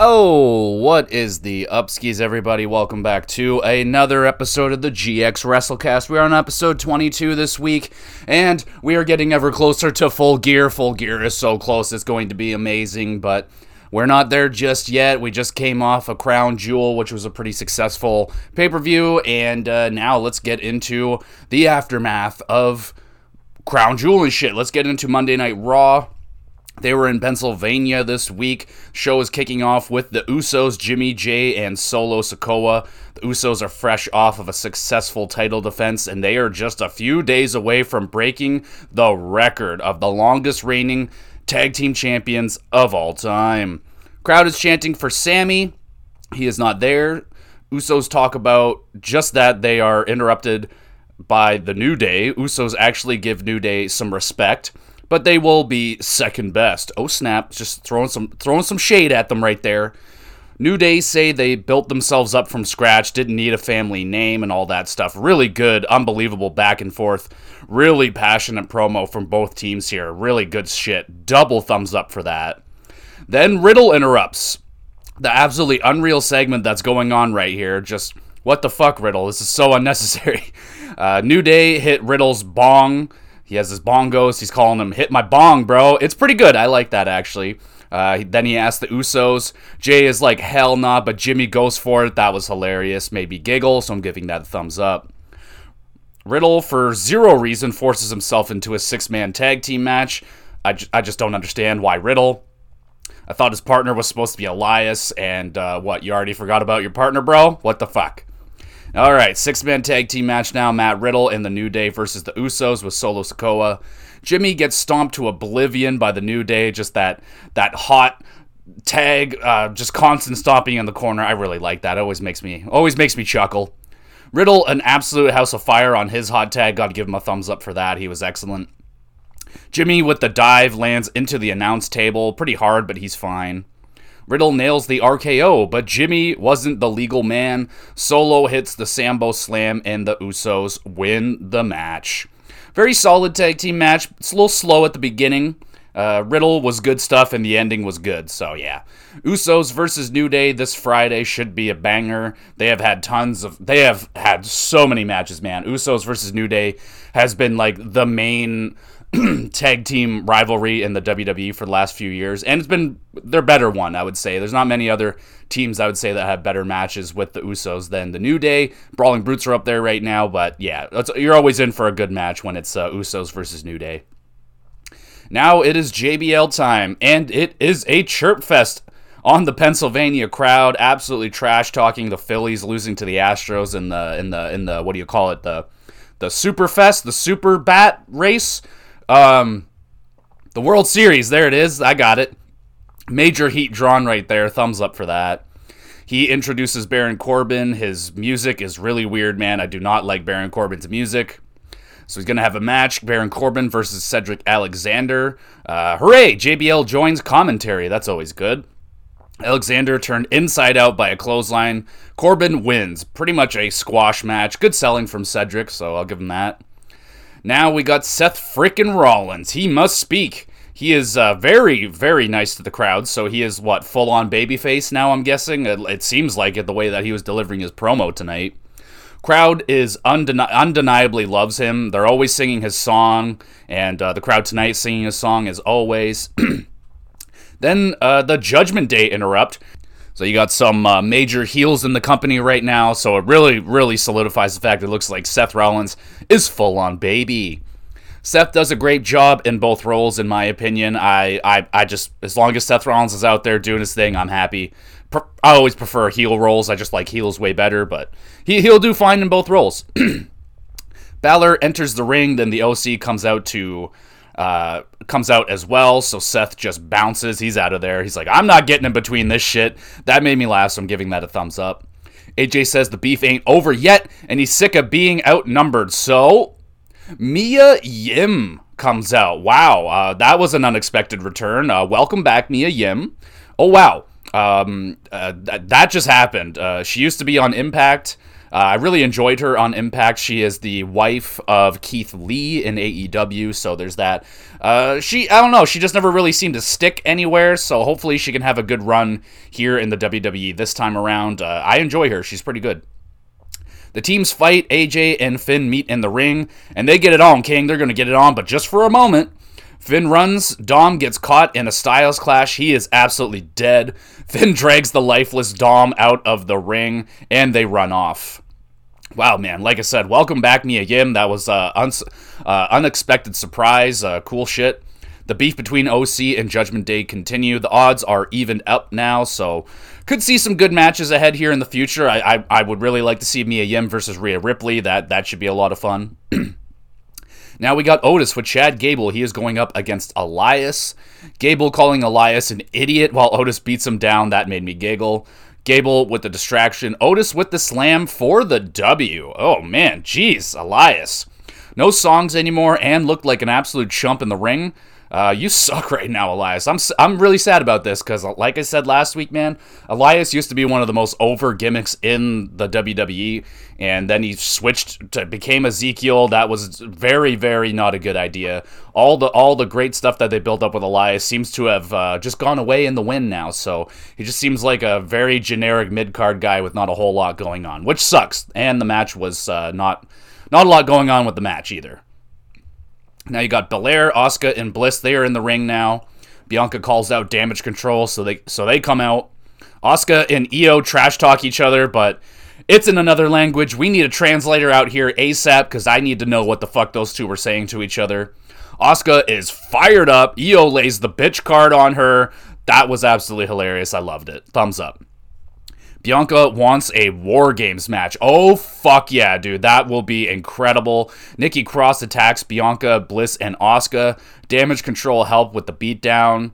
Oh, what is the upskis, everybody? Welcome back to another episode of the GX WrestleCast. We are on episode 22 this week, and we are getting ever closer to full gear. Full gear is so close, it's going to be amazing, but we're not there just yet. We just came off a Crown Jewel, which was a pretty successful pay per view, and uh, now let's get into the aftermath of Crown Jewel and shit. Let's get into Monday Night Raw. They were in Pennsylvania this week. Show is kicking off with the Usos, Jimmy Jey, and Solo Sikoa. The Usos are fresh off of a successful title defense, and they are just a few days away from breaking the record of the longest reigning tag team champions of all time. Crowd is chanting for Sammy. He is not there. Usos talk about just that they are interrupted by the New Day. Usos actually give New Day some respect but they will be second best. Oh snap! Just throwing some throwing some shade at them right there. New Day say they built themselves up from scratch, didn't need a family name and all that stuff. Really good, unbelievable back and forth. Really passionate promo from both teams here. Really good shit. Double thumbs up for that. Then Riddle interrupts. The absolutely unreal segment that's going on right here. Just what the fuck, Riddle? This is so unnecessary. Uh, New Day hit Riddle's bong he has his bongos. He's calling them "Hit my bong, bro." It's pretty good. I like that actually. Uh, then he asks the Usos. Jey is like, "Hell nah," but Jimmy goes for it. That was hilarious. Maybe giggle. So I'm giving that a thumbs up. Riddle, for zero reason, forces himself into a six-man tag team match. I, j- I just don't understand why Riddle. I thought his partner was supposed to be Elias, and uh, what? You already forgot about your partner, bro? What the fuck? All right, six man tag team match now. Matt Riddle and the New Day versus the Usos with Solo Sikoa. Jimmy gets stomped to oblivion by the New Day. Just that that hot tag, uh, just constant stomping in the corner. I really like that. It always makes me always makes me chuckle. Riddle, an absolute house of fire on his hot tag. Got to give him a thumbs up for that. He was excellent. Jimmy with the dive lands into the announce table. Pretty hard, but he's fine. Riddle nails the RKO, but Jimmy wasn't the legal man. Solo hits the Sambo Slam, and the Usos win the match. Very solid tag team match. It's a little slow at the beginning. Uh, Riddle was good stuff, and the ending was good. So yeah, Usos versus New Day this Friday should be a banger. They have had tons of. They have had so many matches, man. Usos versus New Day has been like the main tag team rivalry in the WWE for the last few years, and it's been their better one, I would say. There's not many other teams I would say that have better matches with the Usos than the New Day. Brawling Brutes are up there right now, but yeah, you're always in for a good match when it's uh, Usos versus New Day. Now it is JBL time, and it is a chirp fest on the Pennsylvania crowd. Absolutely trash talking the Phillies losing to the Astros in the in the in the what do you call it the the Super Fest, the Super Bat race. Um, the World Series, there it is. I got it. Major heat drawn right there. Thumbs up for that. He introduces Baron Corbin. His music is really weird, man. I do not like Baron Corbin's music. So he's going to have a match Baron Corbin versus Cedric Alexander. Uh, hooray! JBL joins commentary. That's always good. Alexander turned inside out by a clothesline. Corbin wins. Pretty much a squash match. Good selling from Cedric, so I'll give him that. Now we got Seth frickin' Rollins. He must speak. He is uh, very, very nice to the crowd. So he is what full on babyface now. I'm guessing it, it, seems like it the way that he was delivering his promo tonight. Crowd is undeni- undeniably loves him. They're always singing his song, and uh, the crowd tonight singing his song as always. then uh, the Judgment Day interrupt. So you got some uh, major heels in the company right now, so it really, really solidifies the fact that it looks like Seth Rollins is full on baby. Seth does a great job in both roles, in my opinion. I, I, I just as long as Seth Rollins is out there doing his thing, I'm happy. I always prefer heel roles. I just like heels way better, but he he'll do fine in both roles. Balor enters the ring, then the OC comes out to uh, comes out as well. So Seth just bounces. He's out of there. He's like, I'm not getting in between this shit. That made me laugh, so I'm giving that a thumbs up. AJ says the beef ain't over yet, and he's sick of being outnumbered. So Mia Yim comes out. Wow, uh, that was an unexpected return. Uh, welcome back, Mia Yim. Oh wow, um, uh, th- that just happened. Uh, she used to be on Impact. Uh, I really enjoyed her on Impact. She is the wife of Keith Lee in AEW, so there's that. Uh, she, I don't know, she just never really seemed to stick anywhere, so hopefully she can have a good run here in the WWE this time around. Uh, I enjoy her, she's pretty good. The teams fight, AJ and Finn meet in the ring, and they get it on, King. They're going to get it on, but just for a moment. Finn runs, Dom gets caught in a Styles clash. He is absolutely dead. Finn drags the lifeless Dom out of the ring, and they run off. Wow, man. Like I said, welcome back, Mia Yim. That was uh, un- uh, unexpected surprise. Uh, cool shit. The beef between OC and Judgment Day continue. The odds are evened up now, so could see some good matches ahead here in the future. I, I, I would really like to see Mia Yim versus Rhea Ripley. That that should be a lot of fun. Now we got Otis with Chad Gable. He is going up against Elias. Gable calling Elias an idiot while Otis beats him down. That made me giggle. Gable with the distraction. Otis with the slam for the W. Oh man, jeez, Elias. No songs anymore and looked like an absolute chump in the ring. Uh, you suck right now, Elias. I'm I'm really sad about this because, like I said last week, man, Elias used to be one of the most over gimmicks in the WWE, and then he switched to became Ezekiel. That was very, very not a good idea. All the all the great stuff that they built up with Elias seems to have uh, just gone away in the wind now. So he just seems like a very generic mid card guy with not a whole lot going on, which sucks. And the match was uh, not not a lot going on with the match either. Now you got Belair, Asuka, and Bliss. They are in the ring now. Bianca calls out damage control, so they so they come out. Asuka and Io trash talk each other, but it's in another language. We need a translator out here ASAP because I need to know what the fuck those two were saying to each other. Asuka is fired up. Io lays the bitch card on her. That was absolutely hilarious. I loved it. Thumbs up. Bianca wants a War Games match. Oh, fuck yeah, dude. That will be incredible. Nikki Cross attacks Bianca, Bliss, and Asuka. Damage control help with the beatdown.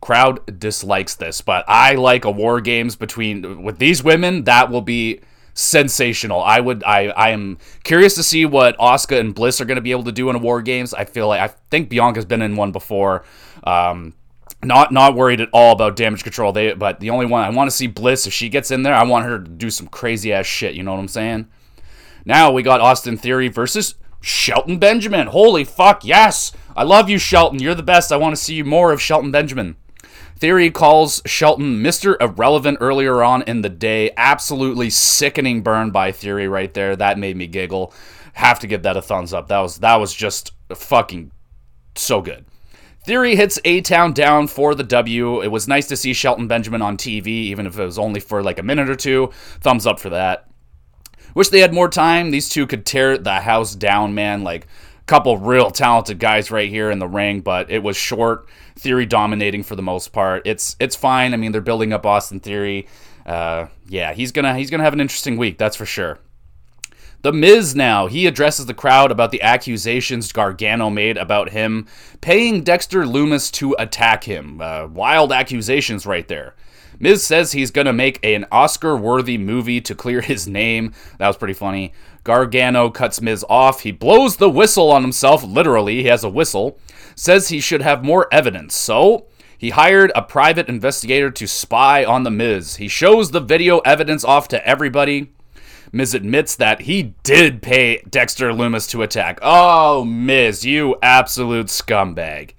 Crowd dislikes this, but I like a War Games between with these women. That will be sensational. I would I I am curious to see what Asuka and Bliss are going to be able to do in a War Games. I feel like I think Bianca's been in one before. Um, not not worried at all about damage control. They but the only one I want to see Bliss if she gets in there, I want her to do some crazy ass shit. You know what I'm saying? Now we got Austin Theory versus Shelton Benjamin. Holy fuck, yes! I love you, Shelton. You're the best. I want to see more of Shelton Benjamin. Theory calls Shelton Mr. Irrelevant earlier on in the day. Absolutely sickening burn by Theory right there. That made me giggle. Have to give that a thumbs up. That was that was just fucking so good. Theory hits A Town down for the W. It was nice to see Shelton Benjamin on TV, even if it was only for like a minute or two. Thumbs up for that. Wish they had more time. These two could tear the house down, man. Like a couple real talented guys right here in the ring, but it was short. Theory dominating for the most part. It's it's fine. I mean, they're building up Austin Theory. Uh, yeah, he's gonna he's gonna have an interesting week. That's for sure. The Miz now, he addresses the crowd about the accusations Gargano made about him paying Dexter Lumis to attack him. Uh, wild accusations right there. Miz says he's going to make an Oscar worthy movie to clear his name. That was pretty funny. Gargano cuts Miz off. He blows the whistle on himself, literally, he has a whistle. Says he should have more evidence. So, he hired a private investigator to spy on The Miz. He shows the video evidence off to everybody. Miz admits that he did pay Dexter Lumis to attack. Oh, Miz, you absolute scumbag.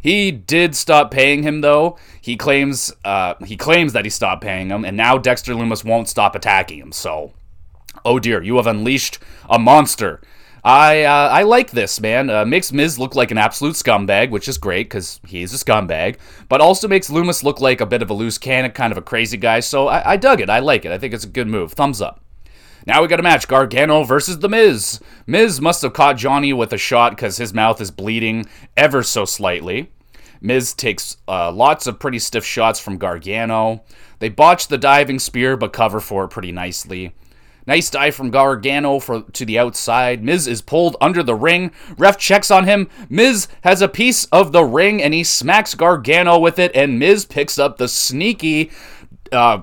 He did stop paying him though. He claims uh, he claims that he stopped paying him, and now Dexter Lumis won't stop attacking him. So, oh dear, you have unleashed a monster. I uh, I like this man. Uh, makes Miz look like an absolute scumbag, which is great because he's a scumbag. But also makes Lumis look like a bit of a loose cannon, kind of a crazy guy. So I, I dug it. I like it. I think it's a good move. Thumbs up. Now we got a match Gargano versus The Miz. Miz must have caught Johnny with a shot because his mouth is bleeding ever so slightly. Miz takes uh, lots of pretty stiff shots from Gargano. They botch the diving spear but cover for it pretty nicely. Nice dive from Gargano for, to the outside. Miz is pulled under the ring. Ref checks on him. Miz has a piece of the ring and he smacks Gargano with it, and Miz picks up the sneaky, uh,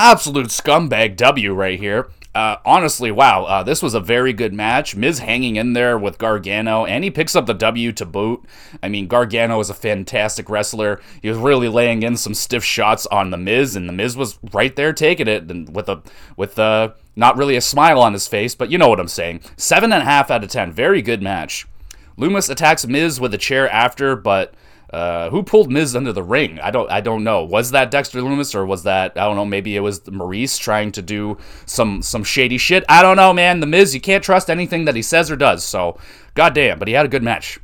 absolute scumbag W right here. Uh, honestly, wow, uh, this was a very good match. Miz hanging in there with Gargano, and he picks up the W to boot. I mean, Gargano is a fantastic wrestler. He was really laying in some stiff shots on the Miz, and the Miz was right there taking it, and with a with a Not really a smile on his face, but you know what I'm saying. Seven and a half out of ten. Very good match. Lumis attacks Miz with a chair after, but uh, who pulled Miz under the ring? I don't I don't know. Was that Dexter Lumis or was that I don't know, maybe it was Maurice trying to do some some shady shit. I don't know, man. The Miz, you can't trust anything that he says or does. So, goddamn, but he had a good match.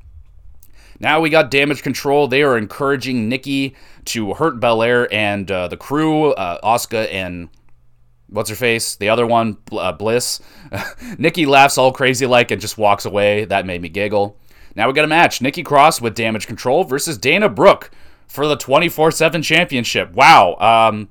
Now we got damage control. They are encouraging Nikki to hurt Belair and uh, the crew, uh, Asuka and what's her face, the other one, uh, Bliss. Nikki laughs all crazy like and just walks away. That made me giggle. Now we got a match: Nikki Cross with damage control versus Dana Brooke for the 24/7 championship. Wow, um,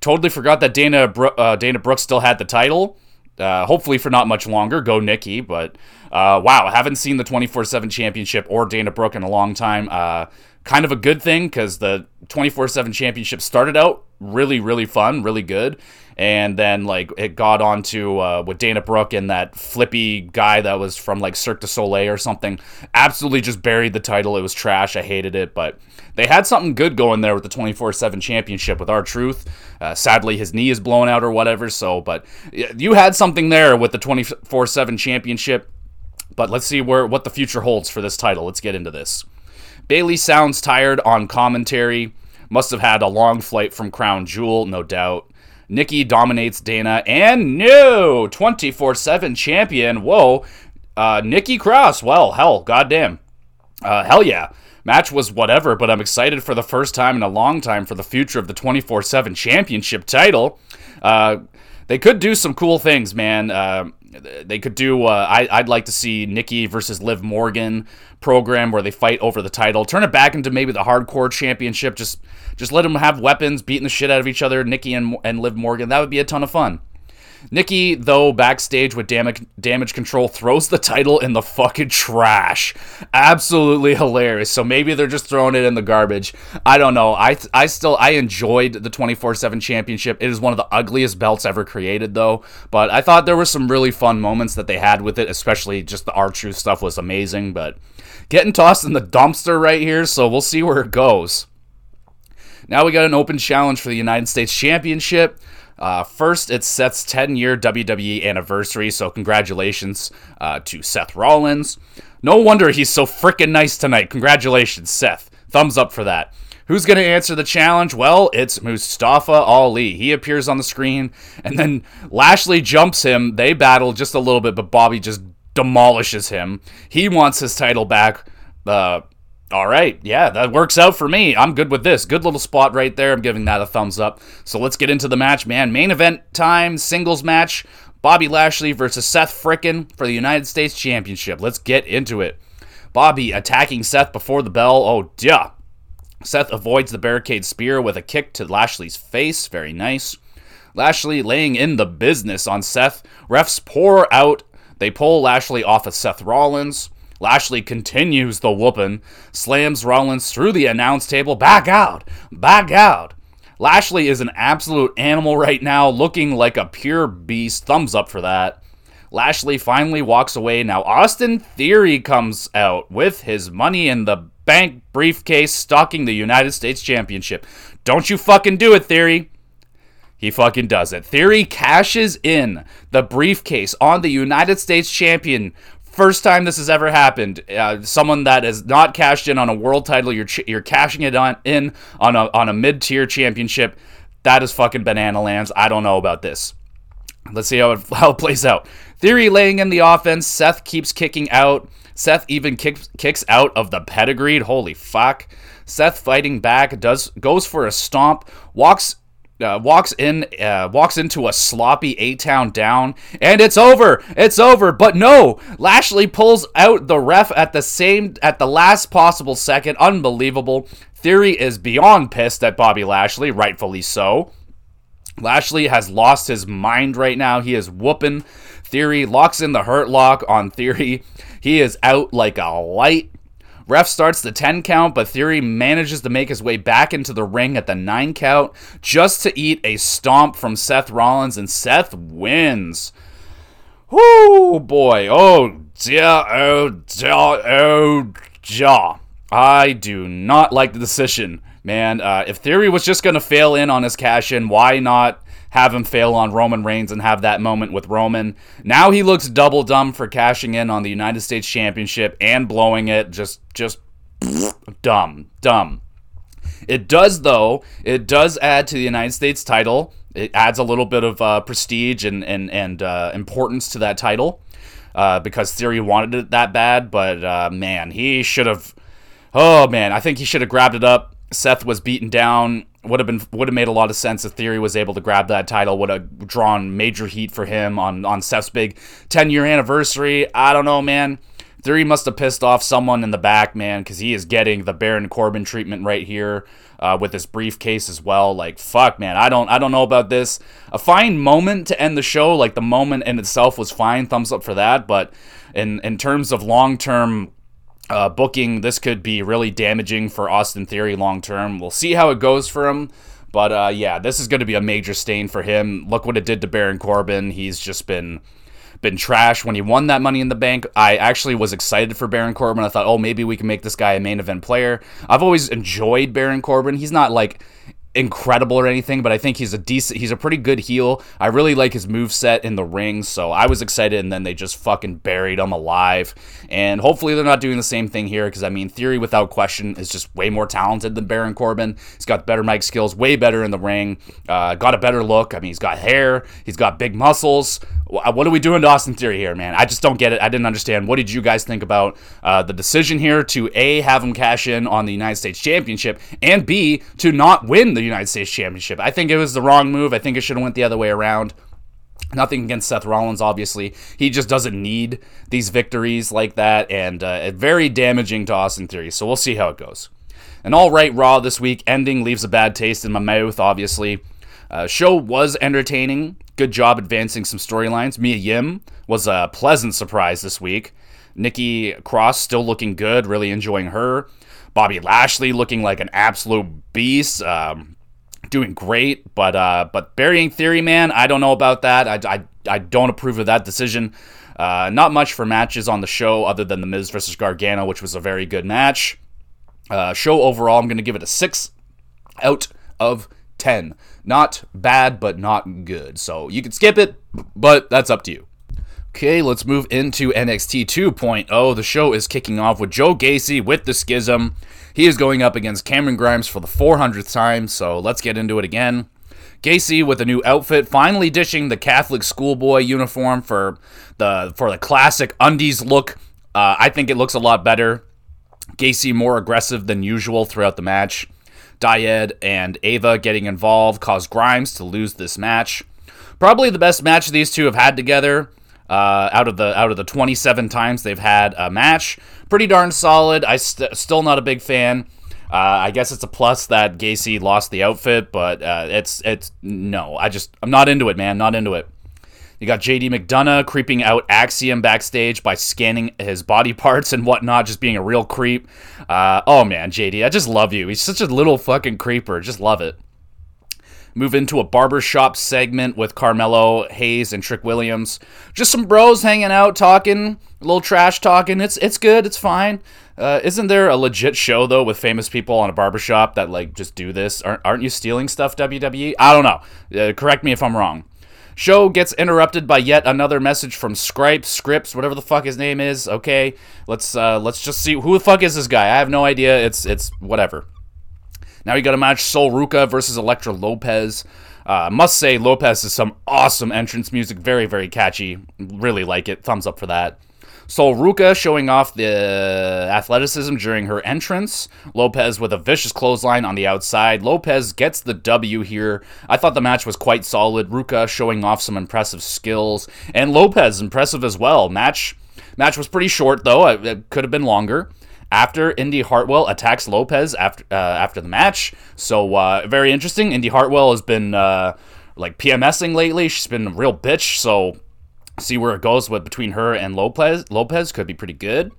totally forgot that Dana Bro- uh, Dana Brooke still had the title. Uh, hopefully for not much longer. Go Nikki, but uh, wow, haven't seen the 24/7 championship or Dana Brooke in a long time. Uh, kind of a good thing because the 24/7 championship started out really, really fun, really good, and then like it got on to uh, with Dana Brooke and that flippy guy that was from like Cirque du Soleil or something. Absolutely just buried the title. It was trash. I hated it, but they had something good going there with the 24/7 championship with R-Truth. Uh, sadly, his knee is blown out or whatever. So, but you had something there with the 24/7 championship. But let's see where what the future holds for this title. Let's get into this. Bayley sounds tired on commentary. Must have had a long flight from Crown Jewel, no doubt. Nikki dominates Dana and new 24 7 champion. Whoa. Uh, Nikki Cross. Well, hell, goddamn. Uh, hell yeah. Match was whatever, but I'm excited for the first time in a long time for the future of the 24 7 championship title. Uh, they could do some cool things, man. Uh, they could do. Uh, I, would like to see Nikki versus Liv Morgan program where they fight over the title. Turn it back into maybe the hardcore championship. Just just let them have weapons, beating the shit out of each other. Nikki and and Liv Morgan. That would be a ton of fun. Nikki, though, backstage with damage, damage control, throws the title in the fucking trash. Absolutely hilarious. So maybe they're just throwing it in the garbage. I don't know. I I still I enjoyed the 24/7 championship. It is one of the ugliest belts ever created, though. But I thought there were some really fun moments that they had with it, especially just the R-Truth stuff was amazing. But getting tossed in the dumpster right here, so we'll see where it goes. Now we got an open challenge for the United States Championship. Uh, first, it's Seth's 10 year WWE anniversary, so congratulations uh, to Seth Rollins. No wonder he's so freaking nice tonight. Congratulations, Seth. Thumbs up for that. Who's going to answer the challenge? Well, it's Mustafa Ali. He appears on the screen, and then Lashley jumps him. They battle just a little bit, but Bobby just demolishes him. He wants his title back. Uh, all right, yeah, that works out for me. I'm good with this. Good little spot right there. I'm giving that a thumbs up. So let's get into the match, man. Main event time, singles match. Bobby Lashley versus Seth Frickin for the United States Championship. Let's get into it. Bobby attacking Seth before the bell. Oh, duh. Seth avoids the barricade spear with a kick to Lashley's face. Very nice. Lashley laying in the business on Seth. Refs pour out. They pull Lashley off of Seth Rollins. Lashley continues the whooping, slams Rollins through the announce table. Back out! Back out! Lashley is an absolute animal right now, looking like a pure beast. Thumbs up for that. Lashley finally walks away. Now, Austin Theory comes out with his money in the bank briefcase stalking the United States Championship. Don't you fucking do it, Theory. He fucking does it. Theory cashes in the briefcase on the United States champion First time this has ever happened. Uh, someone that has not cashed in on a world title, you're ch- you're cashing it on in on a on a mid tier championship. That is fucking banana lands. I don't know about this. Let's see how it, how it plays out. Theory laying in the offense. Seth keeps kicking out. Seth even kicks kicks out of the pedigreed. Holy fuck. Seth fighting back does goes for a stomp, walks uh, walks in uh, walks into a sloppy A-Town Down and it's over it's over. But no lashley pulls out the ref at the same at the last possible second. Unbelievable. Theory is beyond pissed at bobby lashley rightfully so. Lashley has lost his mind right now. He is whooping. Theory locks in the hurt lock on theory. He is out like a light Ref starts the 10 count, but Theory manages to make his way back into the ring at the 9 count just to eat a stomp from Seth Rollins, and Seth wins. Oh boy. Oh, dear, oh, dear, oh, jaw. I do not like the decision, man. Uh, if Theory was just going to fail in on his cash in, why not have him fail on Roman Reigns and have that moment with Roman. Now he looks double dumb for cashing in on the United States Championship and blowing it. Just, just dumb, dumb. It does, though, it does add to the United States title. It adds a little bit of uh, prestige and, and, and uh, importance to that title uh, because Theory wanted it that bad. But uh, man, he should have. Oh man, I think he should have grabbed it up. Seth was beaten down. Would have been would have made a lot of sense if Theory was able to grab that title. Would have drawn major heat for him on on Seth's big 10 year anniversary. I don't know, man. Theory must have pissed off someone in the back, man, because he is getting the Baron Corbin treatment right here uh, with this briefcase as well. Like, fuck, man, I don't, I don't know about this. A fine moment to end the show, like the moment in itself was fine. Thumbs up for that. But in in terms of long term uh, booking, this could be really damaging for Austin Theory long term. We'll see how it goes for him. But uh, yeah, this is going to be a major stain for him. Look what it did to Baron Corbin. He's just been been trash. When he won that Money in the Bank, I actually was excited for Baron Corbin. I thought, oh, maybe we can make this guy a main event player. I've always enjoyed Baron Corbin. He's not like incredible or anything, but I think he's a decent, he's a pretty good heel. I really like his move set in the ring, so I was excited, and then they just fucking buried him alive. And hopefully they're not doing the same thing here, because I mean, Theory without question is just way more talented than Baron Corbin. He's got better mic skills, way better in the ring, uh, got a better look. I mean, he's got hair, he's got big muscles. What are we doing to Austin Theory here, man? I just don't get it. I didn't understand. What did you guys think about uh, the decision here to A, have him cash in on the United States Championship, and B, to not win the United States Championship? I think it was the wrong move. I think it should have went the other way around. Nothing against Seth Rollins, obviously. He just doesn't need these victories like that, and uh, very damaging to Austin Theory. So we'll see how it goes. An all right Raw this week ending leaves a bad taste in my mouth, obviously. Uh, show was entertaining. Good job advancing some storylines. Mia Yim was a pleasant surprise this week. Nikki Cross still looking good, really enjoying her. Bobby Lashley looking like an absolute beast, um, doing great. But uh, but burying Theory, man, I don't know about that. I, I, I don't approve of that decision. Uh, not much for matches on the show other than The Miz versus Gargano, which was a very good match. Uh, show overall, I'm going to give it a 6 out of 10. Not bad, but not good. So you can skip it, but that's up to you. Okay, let's move into NXT 2.0. The show is kicking off with Joe Gacy with the Schism. He is going up against Cameron Grimes for the 400th time, so let's get into it again. Gacy with a new outfit, finally dishing the Catholic schoolboy uniform for the for the classic undies look. Uh, I think it looks a lot better. Gacy more aggressive than usual throughout the match. Dyad and Ava getting involved caused Grimes to lose this match. Probably the best match these two have had together. Uh, out of the out of the 27 times they've had a match, pretty darn solid. I st- still not a big fan. Uh, I guess it's a plus that Gacy lost the outfit, but uh, it's it's no. I just I'm not into it, man. Not into it. You got JD McDonagh creeping out Axiom backstage by scanning his body parts and whatnot, just being a real creep. Uh, oh man, JD, I just love you. He's such a little fucking creeper. Just love it. Move into a barbershop segment with Carmelo Hayes and Trick Williams. Just some bros hanging out, talking, a little trash talking. It's it's good. It's fine. Uh, isn't there a legit show though with famous people on a barbershop that like just do this? Aren't aren't you stealing stuff, WWE? I don't know. Uh, correct me if I'm wrong. Show gets interrupted by yet another message from Scripe, Scripps, whatever the fuck his name is. Okay, let's uh, let's just see who the fuck is this guy. I have no idea. It's it's whatever. Now we got a match: Sol Ruca versus Elektra Lopez. Uh, must say, Lopez is some awesome entrance music. Very very catchy. Really like it. Thumbs up for that. Sol Ruca showing off the athleticism during her entrance. Lopez with a vicious clothesline on the outside. Lopez gets the W here. I thought the match was quite solid. Ruca showing off some impressive skills. And Lopez impressive as well. Match match was pretty short though. It, it could have been longer after Indy Hartwell attacks Lopez after uh, after the match. So uh, very interesting. Indy Hartwell has been uh, like PMSing lately. She's been a real bitch. So see where it goes with between her and Lopez. Lopez could be pretty good.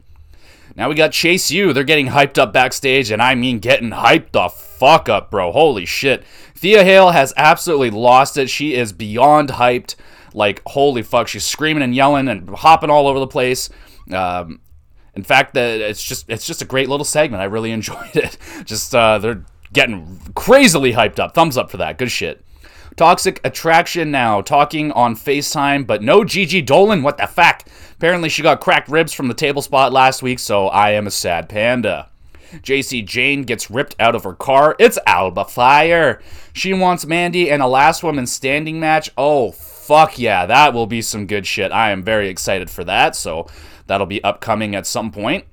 Now we got Chase U. They're getting hyped up backstage, and I mean getting hyped the fuck up, bro. Holy shit. Thea Hale has absolutely lost it. She is beyond hyped. Like, holy fuck. She's screaming and yelling and hopping all over the place. Um, in fact, that it's just it's just a great little segment. I really enjoyed it. Just uh, they're getting crazily hyped up. Thumbs up for that. Good shit. Toxic Attraction now talking on FaceTime, but no Gigi Dolan. What the fuck? Apparently, she got cracked ribs from the table spot last week, so I am a sad panda. Jacy Jayne gets ripped out of her car. It's Alba Fyre. She wants Mandy and a last woman standing match. Oh, fuck yeah, that will be some good shit. I am very excited for that, so that'll be upcoming at some point.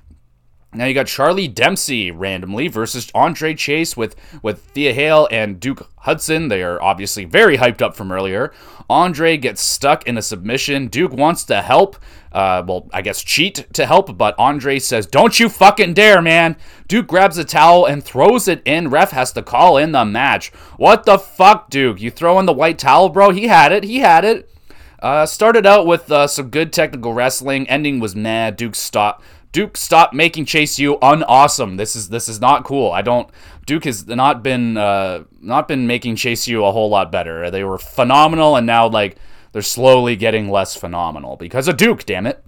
Now you got Charlie Dempsey randomly versus Andre Chase with with Thea Hale and Duke Hudson. They are obviously very hyped up from earlier. Andre gets stuck in a submission. Duke wants to help. Uh, well, I guess cheat to help, but Andre says, "Don't you fucking dare, man!" Duke grabs a towel and throws it in. Ref has to call in the match. What the fuck, Duke? You throw in the white towel, bro? He had it. He had it. Uh, started out with uh, some good technical wrestling. Ending was mad. Duke stopped Duke, stop making Chase U unawesome. This is this is not cool. I don't. Duke has not been uh, not been making Chase U a whole lot better. They were phenomenal, and now like they're slowly getting less phenomenal because of Duke. Damn it.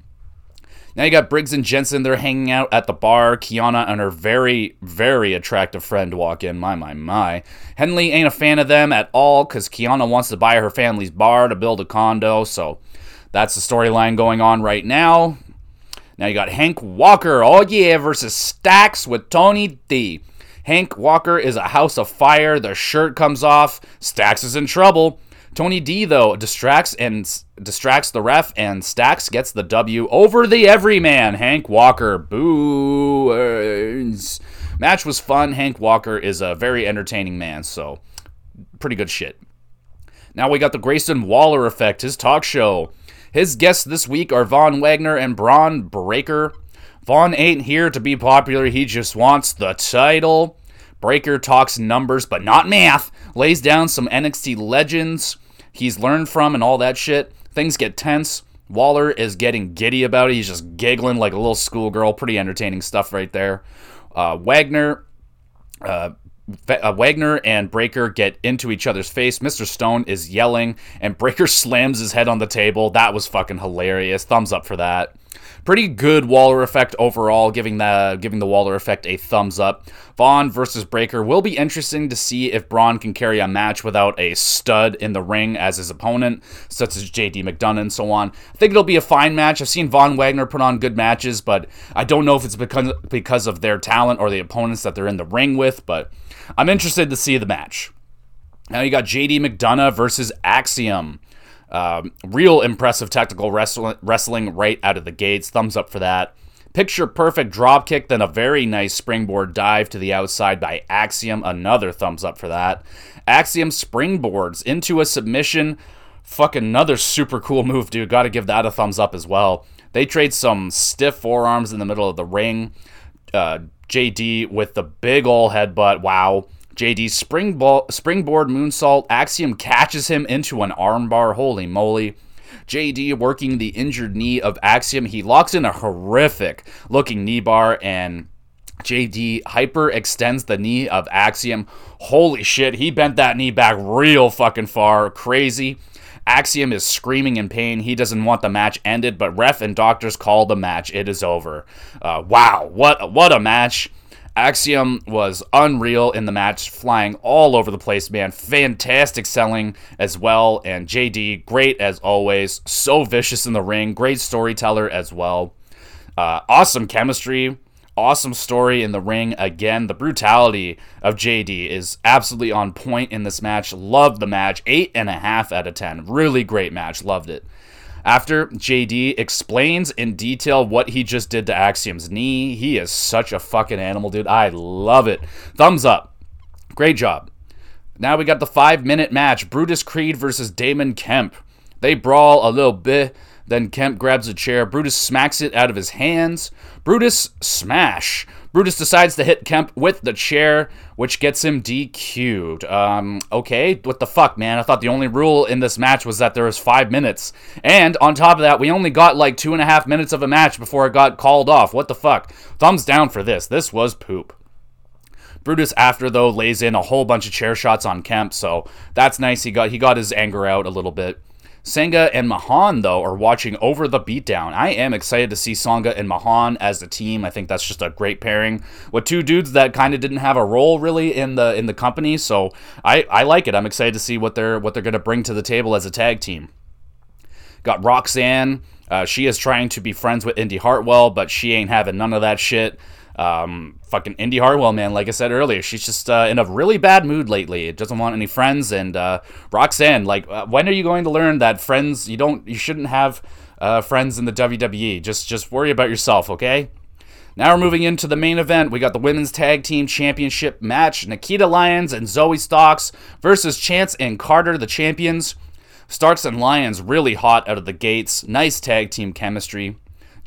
Now you got Briggs and Jensen. They're hanging out at the bar. Kiana and her very, very attractive friend walk in. My, my, my. Henley ain't a fan of them at all because Kiana wants to buy her family's bar to build a condo. So that's the storyline going on right now. Now you got Hank Walker, oh yeah, versus Stacks with Tony D. Hank Walker is a house of fire. The shirt comes off. Stacks is in trouble. Tony D though distracts and distracts the ref, and Stacks gets the W over the everyman. Hank Walker boo. Match was fun. Hank Walker is a very entertaining man, so pretty good shit. Now we got the Grayson Waller effect, his talk show. His guests this week are Von Wagner and Bron Breakker. Von ain't here to be popular, he just wants the title. Breakker talks numbers, but not math. Lays down some NXT legends he's learned from and all that shit. Things get tense. Waller is getting giddy about it. He's just giggling like a little schoolgirl. Pretty entertaining stuff right there. Uh, Wagner uh, uh, Wagner and Breakker get into each other's face. Mr. Stone is yelling, and Breakker slams his head on the table. That was fucking hilarious. Thumbs up for that. Pretty good Waller effect overall, giving the giving the Waller effect a thumbs up. Von versus Breakker will be interesting to see if Bron can carry a match without a stud in the ring as his opponent, such as JD McDonagh and so on. I think it'll be a fine match. I've seen Von Wagner put on good matches, but I don't know if it's because because of their talent or the opponents that they're in the ring with, but I'm interested to see the match. Now you got JD McDonagh versus Axiom. Um, real impressive technical wrestling right out of the gates. Thumbs up for that. Picture perfect drop kick, then a very nice springboard dive to the outside by Axiom. Another thumbs up for that. Axiom springboards into a submission. Fuck another super cool move, dude. Got to give that a thumbs up as well. They trade some stiff forearms in the middle of the ring. Uh, JD with the big ol' headbutt. Wow. JD springboard, springboard moonsault. Axiom catches him into an armbar. Holy moly. JD working the injured knee of Axiom. He locks in a horrific looking knee bar and JD hyper extends the knee of Axiom. Holy shit, he bent that knee back real fucking far. Crazy. Axiom is screaming in pain. He doesn't want the match ended, but ref and doctors call the match. It is over. Uh, wow, what what a match! Axiom was unreal in the match, flying all over the place, man. Fantastic selling as well. And JD, great as always. So vicious in the ring. Great storyteller as well. Uh, awesome chemistry awesome story in the ring again. The brutality of JD is absolutely on point in this match. Loved the match. Eight and a half out of ten. Really great match. Loved it. After JD explains in detail what he just did to Axiom's knee, he is such a fucking animal, dude. I love it. Thumbs up. Great job. Now we got the five minute match Brutus Creed versus Damon Kemp. They brawl a little bit. Then Kemp grabs a chair. Brutus smacks it out of his hands. Brutus smash. Brutus decides to hit Kemp with the chair, which gets him DQ'd. Um, okay, what the fuck, man? I thought the only rule in this match was that there was five minutes. And on top of that, we only got like two and a half minutes of a match before it got called off. What the fuck? Thumbs down for this. This was poop. Brutus after though lays in a whole bunch of chair shots on Kemp, so that's nice. He got he got his anger out a little bit. Sanga and Mahaan, though, are watching over the beatdown. I am excited to see Sanga and Mahaan as a team. I think that's just a great pairing with two dudes that kind of didn't have a role really in the in the company. So I, I like it. I'm excited to see what they're what they're gonna bring to the table as a tag team. Got Roxanne. Uh, she is trying to be friends with Indy Hartwell, but she ain't having none of that shit. Um, fucking Indy Hartwell, man. Like I said earlier, she's just uh, in a really bad mood lately. It doesn't want any friends. And uh, Roxanne, like, uh, when are you going to learn that friends you don't you shouldn't have uh, friends in the WWE? Just just worry about yourself, okay? Now we're moving into the main event. We got the women's tag team championship match: Nikita Lyons and Zoe Starks versus Chance and Carter, the champions. Starks and Lyons really hot out of the gates. Nice tag team chemistry.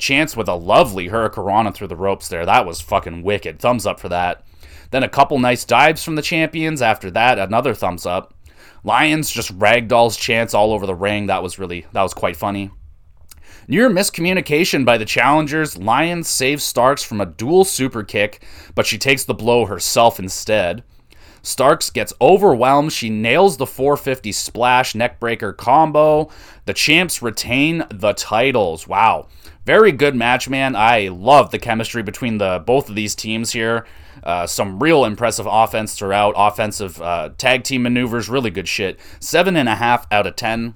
Chance with a lovely Hurricanrana through the ropes there. That was fucking wicked. Thumbs up for that. Then a couple nice dives from the champions. After that, another thumbs up. Lyons just ragdolls Chance all over the ring. That was really that was quite funny. Near miscommunication by the challengers, Lyons saves Starks from a dual super kick, but she takes the blow herself instead. Starks gets overwhelmed. She nails the 450 splash neckbreaker combo. The champs retain the titles. Wow. Very good match, man. I love the chemistry between the both of these teams here. Uh, some real impressive offense throughout, offensive uh, tag team maneuvers, really good shit. Seven and a half out of ten.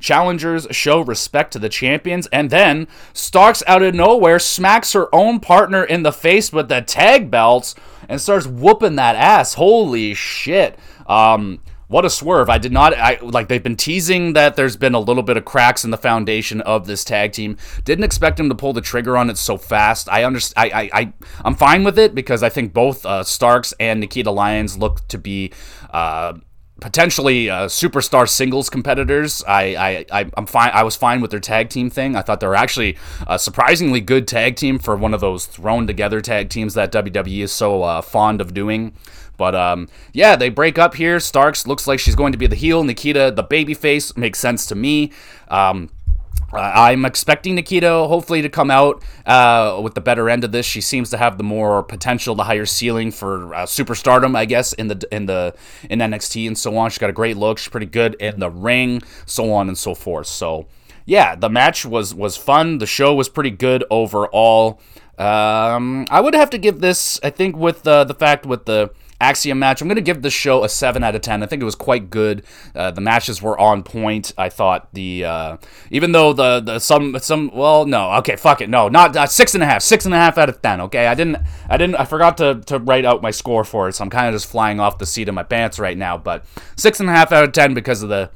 Challengers show respect to the champions, and then Starks out of nowhere smacks her own partner in the face with the tag belts and starts whooping that ass. Holy shit. Um, what a swerve. I did not I like they've been teasing that there's been a little bit of cracks in the foundation of this tag team. Didn't expect him to pull the trigger on it so fast. I understand I I, I I'm fine with it because I think both uh, Starks and Nikita Lyons look to be uh, potentially uh, superstar singles competitors. I, I, I am fine. I was fine with their tag team thing. I thought they were actually a surprisingly good tag team for one of those thrown together tag teams that WWE is so uh, fond of doing. But um, yeah, they break up here. Starks looks like she's going to be the heel. Nikita, the baby face, makes sense to me. Um, I'm expecting Nikita hopefully to come out uh, with the better end of this. She seems to have the more potential, the higher ceiling for uh, superstardom, I guess, in the in the in NXT and so on. She's got a great look. She's pretty good in the ring, so on and so forth. So yeah, the match was was fun. The show was pretty good overall. Um, I would have to give this, I think, with the the fact with the Axiom match. I'm going to give this show a 7 out of 10. I think it was quite good. Uh, the matches were on point. I thought the, uh, even though the, the, some, some, well, no, okay, fuck it. No, not, uh, six and a half, six and a half out of 10. Okay. I didn't, I didn't, I forgot to, to write out my score for it. So I'm kind of just flying off the seat of my pants right now, but six and a half out of 10 because of the,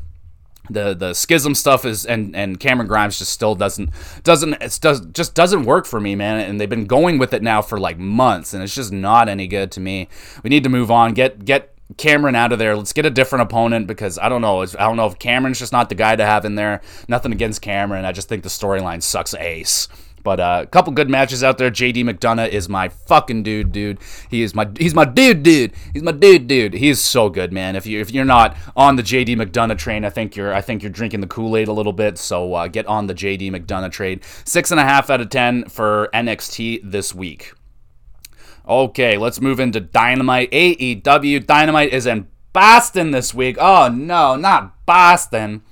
the the schism stuff is and and Cameron Grimes just still doesn't doesn't it does just doesn't work for me, man. And they've been going with it now for like months, and it's just not any good to me. We need to move on. Get get Cameron out of there. Let's get a different opponent because I don't know. I don't know if Cameron's just not the guy to have in there. Nothing against Cameron. I just think the storyline sucks ace. But uh, a couple good matches out there. JD McDonagh is my fucking dude, dude. He is my he's my dude, dude. He's my dude, dude. He is so good, man. If you if you're not on the JD McDonagh train, I think you're I think you're drinking the Kool Aid a little bit. So uh, get on the JD McDonagh trade. Six and a half out of ten for NXT this week. Okay, let's move into Dynamite. AEW Dynamite is in Boston this week. Oh no, not Boston.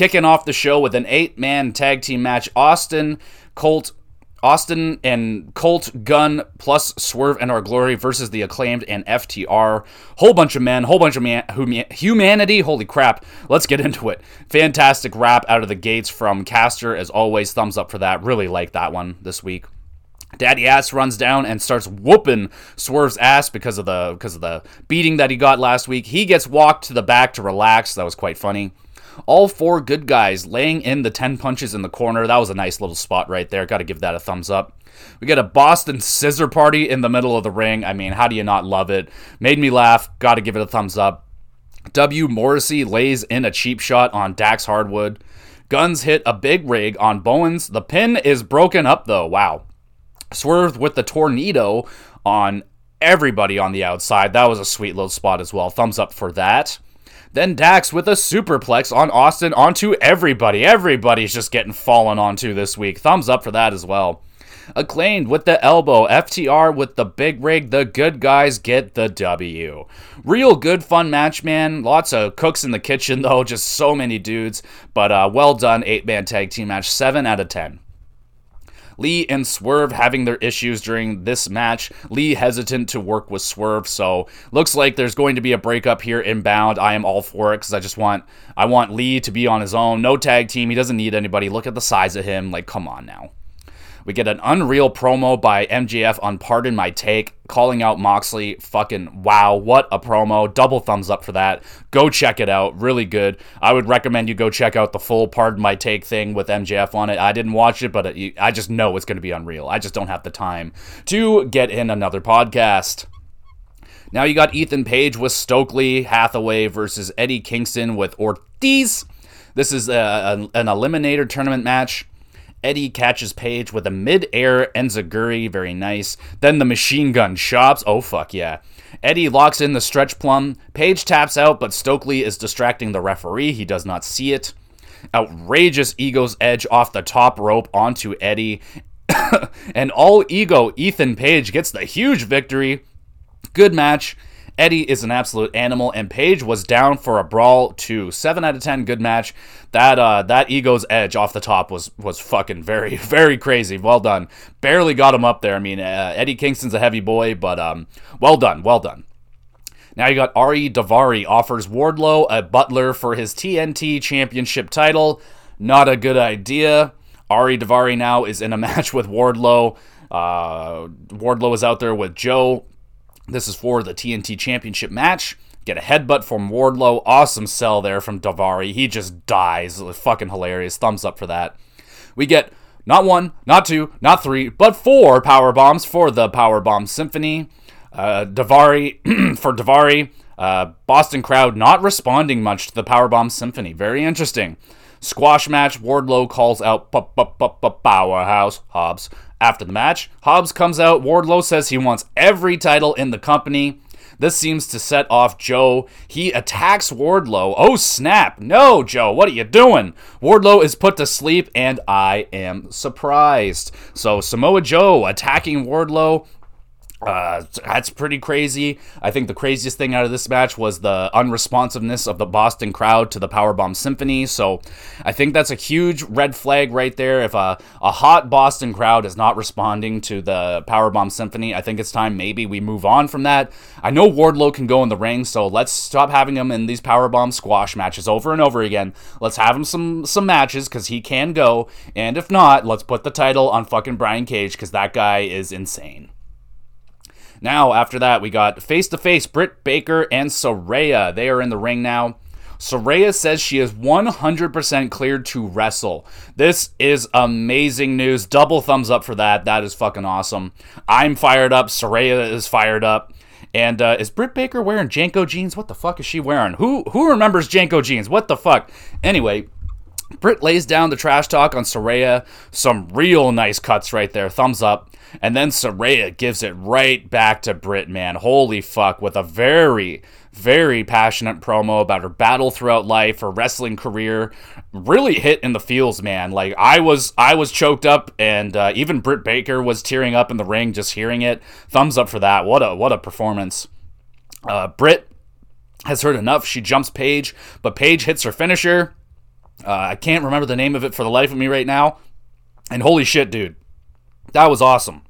Kicking off the show with an eight man tag team match. Austin Colt, Austin and Colt, Gunn plus Swerve and Our Glory versus the Acclaimed and FTR. Whole bunch of men, whole bunch of man, humanity. Holy crap. Let's get into it. Fantastic rap out of the gates from Caster, as always. Thumbs up for that. Really like that one this week. Daddy Ass runs down and starts whooping Swerve's ass because of the because of the beating that he got last week. He gets walked to the back to relax. That was quite funny. All four good guys laying in the 10 punches in the corner. That was a nice little spot right there. Got to give that a thumbs up. We get a Boston scissor party in the middle of the ring. I mean, how do you not love it? Made me laugh. Got to give it a thumbs up. W. Morrissey lays in a cheap shot on Dax Harwood. Gunns hit a big rig on Bowens. The pin is broken up though. Wow. Swerved with the tornado on everybody on the outside. That was a sweet little spot as well. Thumbs up for that. Then Dax with a superplex on Austin onto everybody. Everybody's just getting fallen onto this week. Thumbs up for that as well. Acclaimed with the elbow. FTR with the big rig. The good guys get the W. Real good fun match, man. Lots of cooks in the kitchen, though. Just so many dudes. But uh, well done. Eight man tag team match. 7 out of 10. Lee and Swerve having their issues during this match. Lee hesitant to work with Swerve, so looks like there's going to be a breakup here inbound. I am all for it because I just want I want Lee to be on his own. No tag team. He doesn't need anybody. Look at the size of him. Like, come on now. We get an unreal promo by MJF on Pardon My Take, calling out Moxley. Fucking wow, what a promo. Double thumbs up for that. Go check it out. Really good. I would recommend you go check out the full Pardon My Take thing with MJF on it. I didn't watch it, but it, I just know it's going to be unreal. I just don't have the time to get in another podcast. Now you got Ethan Page with Stokely Hathaway versus Eddie Kingston with Ortiz. This is a, an eliminator tournament match. Eddie catches Page with a mid-air enziguri, very nice. Then the machine gun chops. Oh fuck yeah. Eddie locks in the stretch plum. Page taps out, but Stokely is distracting the referee. He does not see it. Outrageous ego's edge off the top rope onto Eddie. and all ego Ethan Page gets the huge victory. Good match. Eddie is an absolute animal, and Page was down for a brawl too. Seven out of ten, good match. That uh, that ego's edge off the top was was fucking very very crazy. Well done. Barely got him up there. I mean, uh, Eddie Kingston's a heavy boy, but um, well done, well done. Now you got Ari Daivari offers Wardlow a butler for his TNT Championship title. Not a good idea. Ari Daivari now is in a match with Wardlow. Uh, Wardlow is out there with Joe. This is for the TNT Championship match. Get a headbutt from Wardlow. Awesome sell there from Daivari. He just dies. Fucking hilarious. Thumbs up for that. We get not one, not two, not three, but four power bombs for the Power Bomb Symphony. Uh, Daivari for Daivari. Uh, Boston crowd not responding much to the Power Bomb Symphony. Very interesting. Squash match. Wardlow calls out Powerhouse Hobbs. After the match, Hobbs comes out. Wardlow says he wants every title in the company. This seems to set off Joe. He attacks Wardlow. Oh, snap. No, Joe, what are you doing? Wardlow is put to sleep, and I am surprised. So, Samoa Joe attacking Wardlow. Uh, that's pretty crazy. I think the craziest thing out of this match was the unresponsiveness of the Boston crowd to the Powerbomb Symphony. So I think that's a huge red flag right there. If a, a hot Boston crowd is not responding to the Powerbomb Symphony, I think it's time maybe we move on from that. I know Wardlow can go in the ring, so let's stop having him in these Powerbomb squash matches over and over again. Let's have him some, some matches because he can go. And if not, let's put the title on fucking Brian Cage because that guy is insane. Now, after that, we got face to face Britt Baker and Saraya. They are in the ring now. Saraya says she is 100% cleared to wrestle. This is amazing news. Double thumbs up for that. That is fucking awesome. I'm fired up. Saraya is fired up. And uh, is Britt Baker wearing JNCO jeans? What the fuck is she wearing? Who who remembers JNCO jeans? What the fuck? Anyway, Britt lays down the trash talk on Saraya. Some real nice cuts right there. Thumbs up. And then Saraya gives it right back to Britt, man. Holy fuck. With a very, very passionate promo about her battle throughout life, her wrestling career. Really hit in the feels, man. Like I was I was choked up and uh, even Britt Baker was tearing up in the ring just hearing it. Thumbs up for that. What a what a performance. Uh, Britt has heard enough. She jumps Paige, but Paige hits her finisher. Uh, I can't remember the name of it for the life of me right now. And holy shit, dude. That was awesome.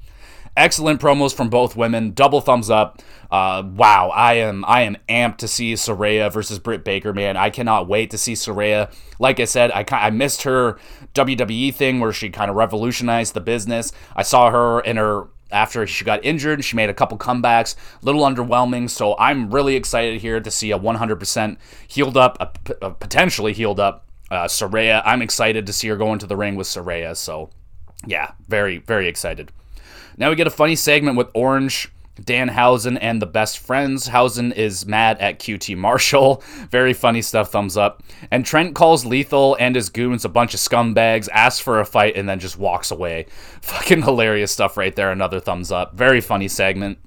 Excellent promos from both women. Double thumbs up. Uh, wow, I am I am amped to see Saraya versus Britt Baker, man. I cannot wait to see Saraya. Like I said, I I missed her WWE thing where she kind of revolutionized the business. I saw her in her after she got injured. She made a couple comebacks, a little underwhelming. So I'm really excited here to see a 100% healed up, a, a potentially healed up uh, Saraya. I'm excited to see her go into the ring with Saraya. So yeah, very, very excited. Now we get a funny segment with Orange, Dan Danhausen, and the best friends. Hausen is mad at QT Marshall. Very funny stuff, thumbs up. And Trent calls Lethal and his goons a bunch of scumbags, asks for a fight, and then just walks away. Fucking hilarious stuff right there. Another thumbs up. Very funny segment.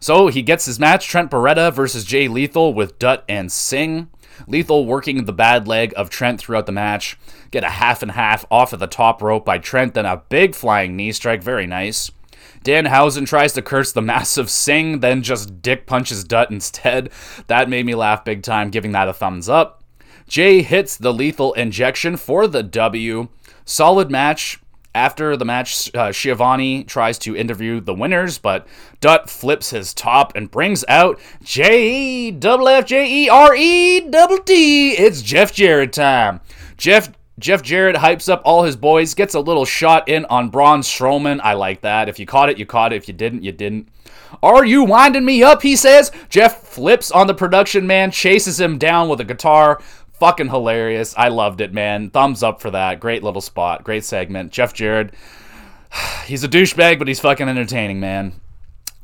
So he gets his match Trent Beretta versus Jay Lethal with Dutt and Singh. Lethal working the bad leg of Trent throughout the match. Get a half and half off of the top rope by Trent, then a big flying knee strike. Very nice. Danhausen tries to curse the massive Singh, then just dick punches Dutt instead. That made me laugh big time, giving that a thumbs up. Jay hits the lethal injection for the W. Solid match. After the match, uh, Schiavone tries to interview the winners, but Dutt flips his top and brings out J E double F J E R E double T. It's Jeff Jarrett time. Jeff Jeff Jarrett hypes up all his boys, gets a little shot in on Braun Strowman. I like that. If you caught it, you caught it. If you didn't, you didn't. Are you winding me up? He says. Jeff flips on the production man, chases him down with a guitar. Fucking hilarious. I loved it, man. Thumbs up for that. Great little spot. Great segment. Jeff Jarrett. He's a douchebag, but he's fucking entertaining, man.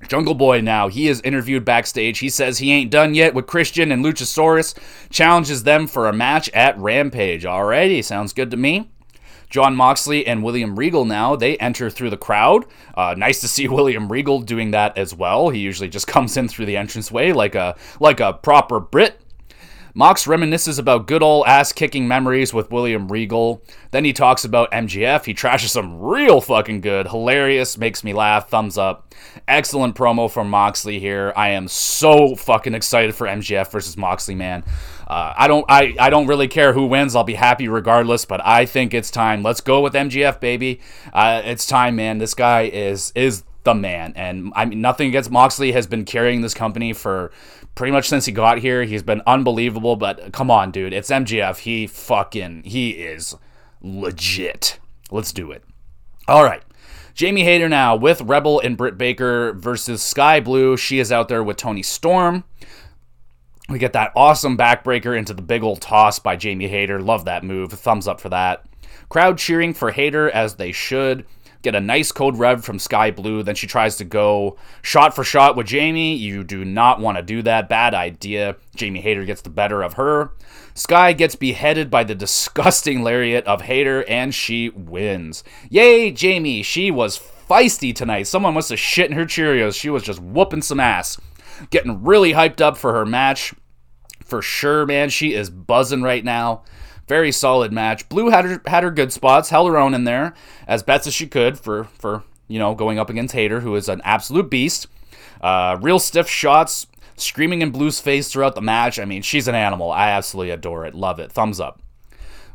Jungle Boy now, he is interviewed backstage. He says he ain't done yet with Christian and Luchasaurus, challenges them for a match at Rampage. Alrighty, sounds good to me. Jon Moxley and William Regal now, they enter through the crowd. Uh, nice to see William Regal doing that as well. He usually just comes in through the entranceway like a like a proper Brit. Mox reminisces about good old ass kicking memories with William Regal. Then he talks about MJF. He trashes him real fucking good. Hilarious, makes me laugh. Thumbs up. Excellent promo from Moxley here. I am so fucking excited for MJF versus Moxley, man. Uh, I don't I, I don't really care who wins. I'll be happy regardless, but I think it's time. Let's go with MJF, baby. Uh, it's time, man. This guy is is the man. And I mean, nothing against Moxley has been carrying this company for pretty much since he got here. He's been unbelievable, but come on, dude. It's MJF. He fucking, he is legit. Let's do it. All right. Jamie Hayter now with Rebel and Britt Baker versus Skye Blue. She is out there with Toni Storm. We get that awesome backbreaker into the big old toss by Jamie Hayter. Love that move. Thumbs up for that. Crowd cheering for Hayter as they should get a nice code red from Skye Blue. Then she tries to go shot for shot with Jamie. You do not want to do that. Bad idea. Jamie Hayter gets the better of her. Skye gets beheaded by the disgusting lariat of Hayter, and she wins. Yay, Jamie! She was feisty tonight. Someone must have shit in her Cheerios. She was just whooping some ass. Getting really hyped up for her match. For sure, man. She is buzzing right now. Very solid match. Blue had her, had her good spots, held her own in there as best as she could for for you know going up against Hayter, who is an absolute beast. Uh, real stiff shots, screaming in Blue's face throughout the match. I mean, she's an animal. I absolutely adore it. Love it. Thumbs up.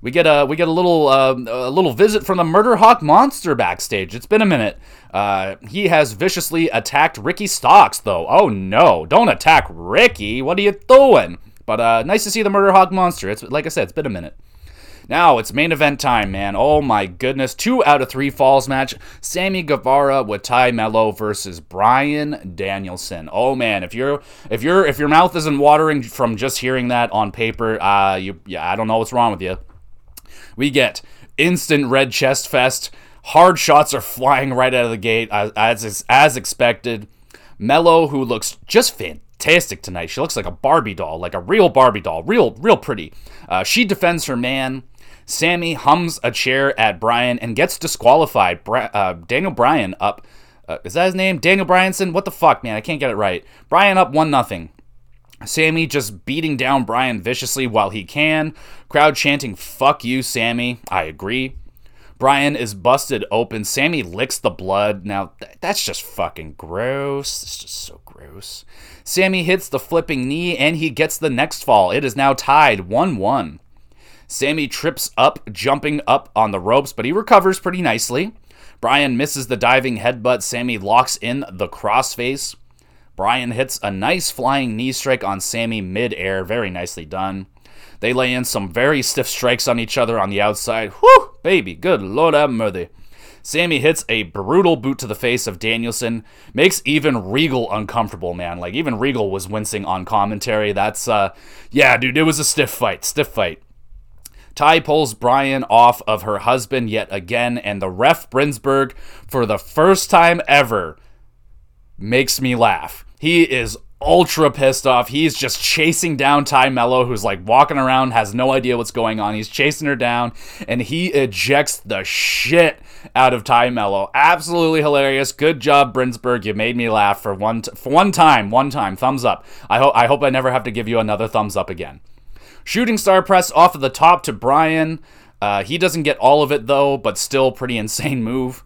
We get a we get a little uh, a little visit from the Murder Hawk monster backstage. It's been a minute. Uh, he has viciously attacked Ricky Starks, though. Oh no! Don't attack Ricky. What are you doing? But uh, nice to see the Murder Hawk monster. It's like I said, it's been a minute. Now it's main event time, man. Oh my goodness. Two out of three falls match. Sammy Guevara with Tay Melo versus Bryan Danielson. Oh man, if you're if you're if your mouth isn't watering from just hearing that on paper, uh you yeah, I don't know what's wrong with you. We get instant red chest fest. Hard shots are flying right out of the gate as as, as expected. Melo, who looks just fantastic fantastic tonight. She looks like a Barbie doll, like a real Barbie doll, real, real pretty. Uh, she defends her man. Sammy hums a chair at Bryan and gets disqualified. Bra- uh, Daniel Bryan up. Uh, is that his name? Daniel Bryanson? What the fuck, man? I can't get it right. Bryan up one nothing. Sammy just beating down Bryan viciously while he can. Crowd chanting, fuck you, Sammy. I agree. Bryan is busted open. Sammy licks the blood. Now, th- that's just fucking gross. It's just so gross. Sammy hits the flipping knee and he gets the next fall. It is now tied 1 1. Sammy trips up, jumping up on the ropes, but he recovers pretty nicely. Bryan misses the diving headbutt. Sammy locks in the crossface. Bryan hits a nice flying knee strike on Sammy mid-air. Very nicely done. They lay in some very stiff strikes on each other on the outside. Whew, baby, good lord have mercy. Sammy hits a brutal boot to the face of Danielson, makes even Regal uncomfortable, man. Like even Regal was wincing on commentary. That's uh yeah, dude, it was a stiff fight, stiff fight. Ty pulls Bryan off of her husband yet again, and the ref Brinsberg, for the first time ever, makes me laugh. He is ultra pissed off. He's just chasing down Ty Melo, who's like walking around, has no idea what's going on. He's chasing her down, and he ejects the shit out of Ty Melo. Absolutely hilarious. Good job, Brinsberg. You made me laugh for one t- for one time. One time. Thumbs up. I hope I hope I never have to give you another thumbs up again. Shooting star press off of the top to Bryan. Uh, he doesn't get all of it though, but still pretty insane move.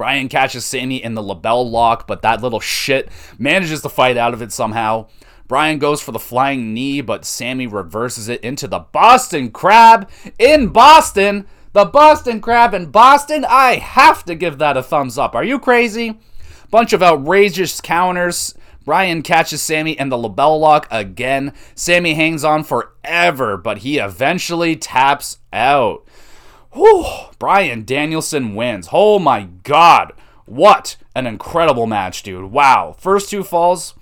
Bryan catches Sammy in the LeBell lock, but that little shit manages to fight out of it somehow. Bryan goes for the flying knee, but Sammy reverses it into the Boston Crab in Boston. The Boston Crab in Boston. I have to give that a thumbs up. Are you crazy? Bunch of outrageous counters. Bryan catches Sammy in the LeBell lock again. Sammy hangs on forever, but he eventually taps out. Whew. Bryan Danielson wins. Oh my god. What an incredible match, dude. Wow. First two falls,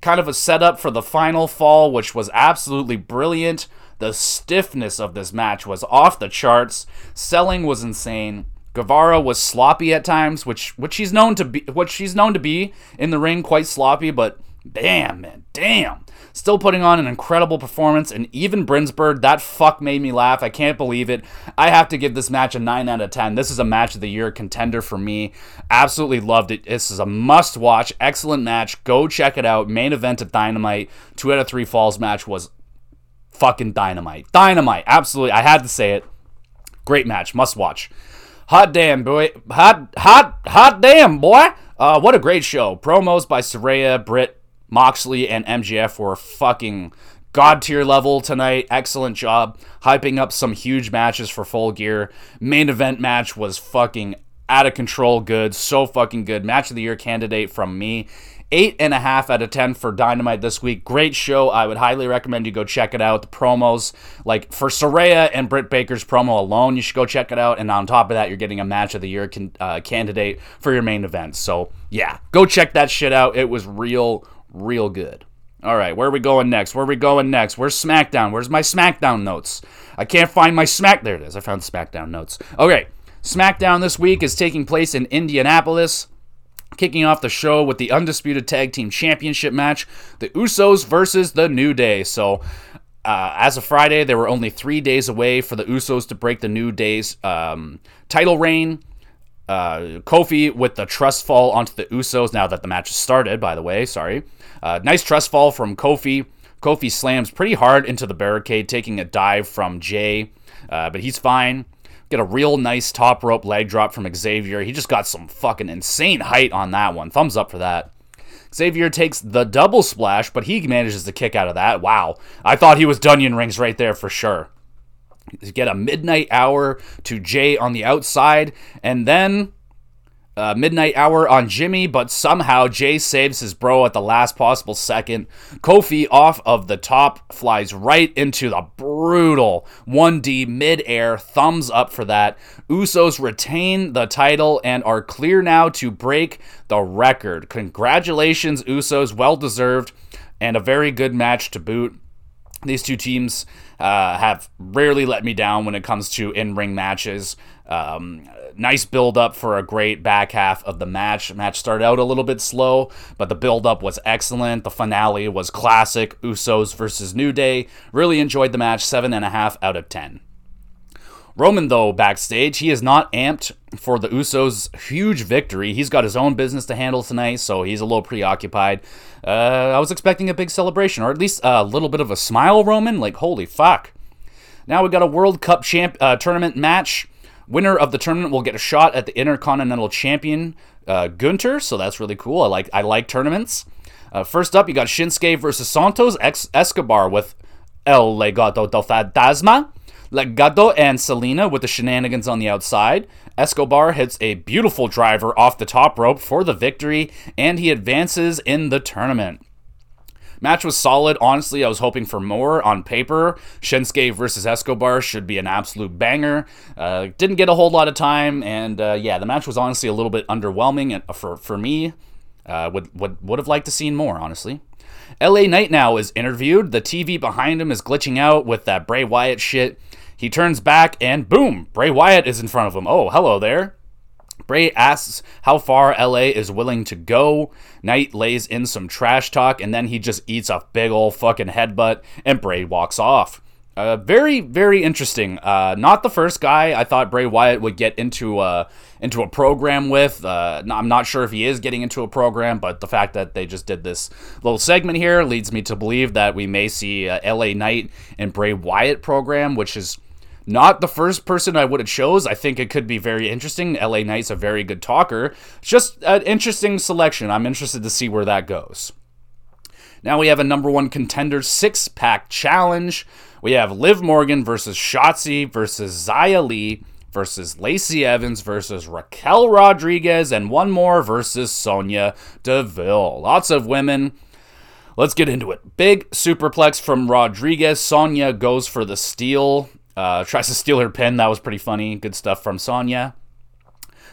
kind of a setup for the final fall, which was absolutely brilliant. The stiffness of this match was off the charts. Selling was insane. Guevara was sloppy at times, which which he's known to be what she's known to be in the ring, quite sloppy, but damn man, damn. Still putting on an incredible performance, and even Brinsberg, that fuck made me laugh. I can't believe it. I have to give this match a 9 out of 10. This is a match of the year contender for me. Absolutely loved it. This is a must watch. Excellent match. Go check it out. Main event of Dynamite. Two out of three falls match was fucking dynamite. Dynamite. Absolutely. I had to say it. Great match. Must watch. Hot damn, boy. Hot, hot, hot damn, boy. Uh, what a great show. Promos by Saraya, Britt, Moxley, and MJF were fucking god tier level tonight. Excellent job hyping up some huge matches for full gear. Main event match was fucking out of control good. So fucking good. Match of the year candidate from me. Eight and a half out of ten for Dynamite this week. Great show. I would highly recommend you go check it out. The promos, like for Saraya and Britt Baker's promo alone, you should go check it out. And on top of that, you're getting a match of the year can, uh, candidate for your main event. So yeah, go check that shit out. It was real, real good. All right, where are we going next? Where are we going next? Where's SmackDown? Where's my SmackDown notes? I can't find my Smack. There it is. I found SmackDown notes. Okay, SmackDown this week is taking place in Indianapolis. Kicking off the show with the Undisputed Tag Team Championship match, the Usos versus the New Day. So, uh, as of Friday, they were only three days away for the Usos to break the New Day's um, title reign. Uh, Kofi with the trust fall onto the Usos now that the match has started, by the way. Sorry. Uh, nice trust fall from Kofi. Kofi slams pretty hard into the barricade, taking a dive from Jey, uh, but he's fine. Get a real nice top rope leg drop from Xavier. He just got some fucking insane height on that one. Thumbs up for that. Xavier takes the double splash, but he manages to kick out of that. Wow. I thought he was Dunyan rings right there for sure. Get a midnight hour to Jey on the outside, and then midnight hour on Jimmy, but somehow Jey saves his bro at the last possible second. Kofi off of the top flies right into the brutal 1D midair. Thumbs up for that. Usos retain the title and are clear now to break the record. Congratulations, Usos. Well deserved and a very good match to boot. These two teams uh, have rarely let me down when it comes to in ring matches. Um, nice build up for a great back half of the match. Match started out a little bit slow, but the build up was excellent. The finale was classic. Usos versus New Day. Really enjoyed the match. Seven and a half out of ten. Roman, though, backstage, he is not amped for the Usos' huge victory. He's got his own business to handle tonight, so he's a little preoccupied. Uh, I was expecting a big celebration, or at least a little bit of a smile, Roman. Like, holy fuck. Now we got a World Cup champ uh, tournament match. Winner of the tournament will get a shot at the Intercontinental Champion uh, Gunther, so that's really cool. I like I like tournaments. Uh, first up, you got Shinsuke versus Santos Ex- Escobar with El Legado del Fantasma. Legado and Zelina with the shenanigans on the outside. Escobar hits a beautiful driver off the top rope for the victory, and he advances in the tournament. Match was solid. Honestly, I was hoping for more on paper. Shinsuke versus Escobar should be an absolute banger. Uh, didn't get a whole lot of time, and uh, yeah, the match was honestly a little bit underwhelming for for me. Uh, would would would have liked to seen more, honestly. LA Knight now is interviewed. The TV behind him is glitching out with that Bray Wyatt shit. He turns back and boom, Bray Wyatt is in front of him. Oh, hello there. Bray asks how far LA is willing to go. Knight lays in some trash talk and then he just eats a big old fucking headbutt and Bray walks off. Uh, very, very interesting. Uh, not the first guy I thought Bray Wyatt would get into a into a program with. Uh, I'm not sure if he is getting into a program, but the fact that they just did this little segment here leads me to believe that we may see uh, LA Knight and Bray Wyatt program, which is not the first person I would have chose. I think it could be very interesting. LA Knight's a very good talker. Just an interesting selection. I'm interested to see where that goes. Now we have a number one contender six pack challenge. We have Liv Morgan versus Shotzi versus Xia Li versus Lacey Evans versus Raquel Rodriguez and one more versus Sonya Deville. Lots of women. Let's get into it. Big superplex from Rodriguez. Sonya goes for the steal. Uh, tries to steal her pin. That was pretty funny. Good stuff from Sonya.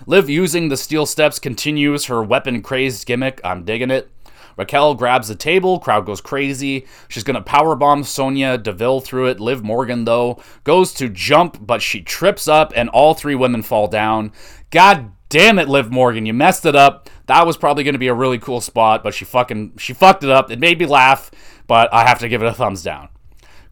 Liv using the steel steps continues her weapon crazed gimmick. I'm digging it. Raquel grabs the table, crowd goes crazy. She's gonna powerbomb Sonya Deville through it. Liv Morgan, though, goes to jump, but she trips up and all three women fall down. God damn it, Liv Morgan, you messed it up. That was probably gonna be a really cool spot, but she fucking she fucked it up. It made me laugh, but I have to give it a thumbs down.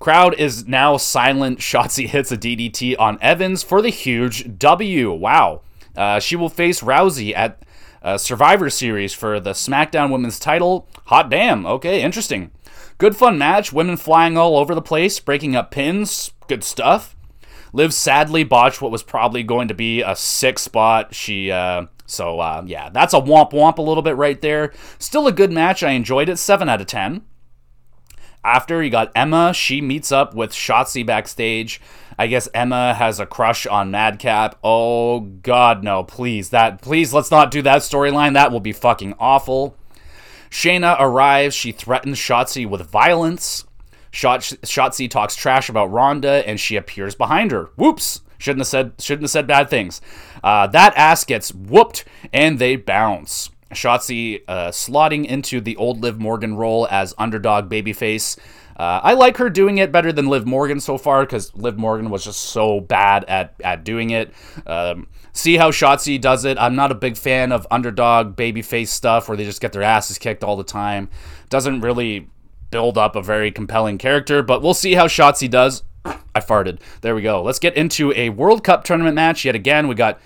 Crowd is now silent. Shotzi hits a DDT on Evans for the huge W. Wow. Uh, she will face Rousey at uh, Survivor Series for the SmackDown Women's title. Hot damn. Okay, interesting. Good fun match. Women flying all over the place, breaking up pins. Good stuff. Liv sadly botched what was probably going to be a six spot. She, uh, so uh, yeah, that's a womp womp a little bit right there. Still a good match. I enjoyed it. Seven out of ten. After you got Emma, she meets up with Shotzi backstage. I guess Emma has a crush on Madcap. Oh god, no, please. That please let's not do that storyline. That will be fucking awful. Shayna arrives, she threatens Shotzi with violence. Shot- Shotzi talks trash about Ronda and she appears behind her. Whoops. Shouldn't have said shouldn't have said bad things. Uh, that ass gets whooped and they bounce. Shotzi uh, slotting into the old Liv Morgan role as underdog babyface. Uh, I like her doing it better than Liv Morgan so far because Liv Morgan was just so bad at, at doing it. Um, see how Shotzi does it. I'm not a big fan of underdog babyface stuff where they just get their asses kicked all the time. Doesn't really build up a very compelling character, but we'll see how Shotzi does. I farted. There we go. Let's get into a World Cup tournament match yet again. We got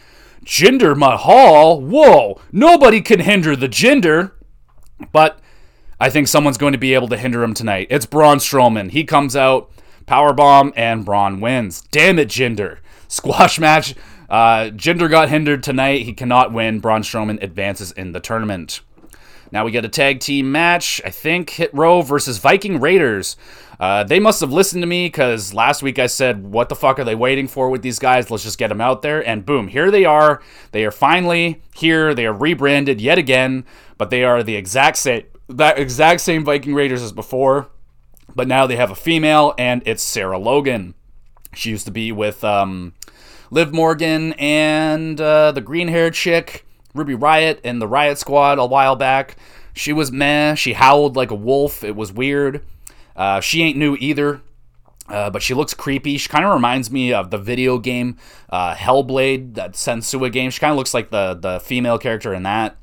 Jinder Mahal. Whoa, nobody can hinder the Jinder. But I think someone's going to be able to hinder him tonight. It's Braun Strowman. He comes out, power bomb, and Braun wins. Damn it, Jinder. Squash match. Uh, Jinder got hindered tonight. He cannot win. Braun Strowman advances in the tournament. Now we get a tag team match. I think Hit Row versus Viking Raiders. Uh, they must have listened to me because last week I said, What the fuck are they waiting for with these guys? Let's just get them out there. And boom, here they are. They are finally here. They are rebranded yet again, but they are the exact same, that exact same Viking Raiders as before. But now they have a female, and it's Sarah Logan. She used to be with um, Liv Morgan and uh, the green haired chick, Ruby Riott and the Riott Squad a while back. She was meh. She howled like a wolf. It was weird. Uh, she ain't new either, uh, but she looks creepy. She kind of reminds me of the video game uh, Hellblade, that Senua game. She kind of looks like the the female character in that.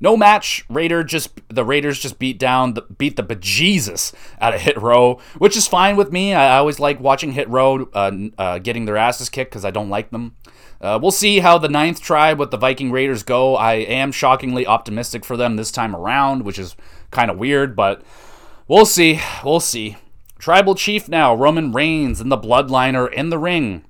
No match. Raider just the Raiders just beat down the beat the bejesus out of Hit Row, which is fine with me. I, I always like watching Hit Row uh, uh, getting their asses kicked because I don't like them. Uh, we'll see how the ninth tribe with the Viking Raiders go. I am shockingly optimistic for them this time around, which is kind of weird, but We'll see. We'll see. Tribal chief now, Roman Reigns, and the Bloodline are in the ring.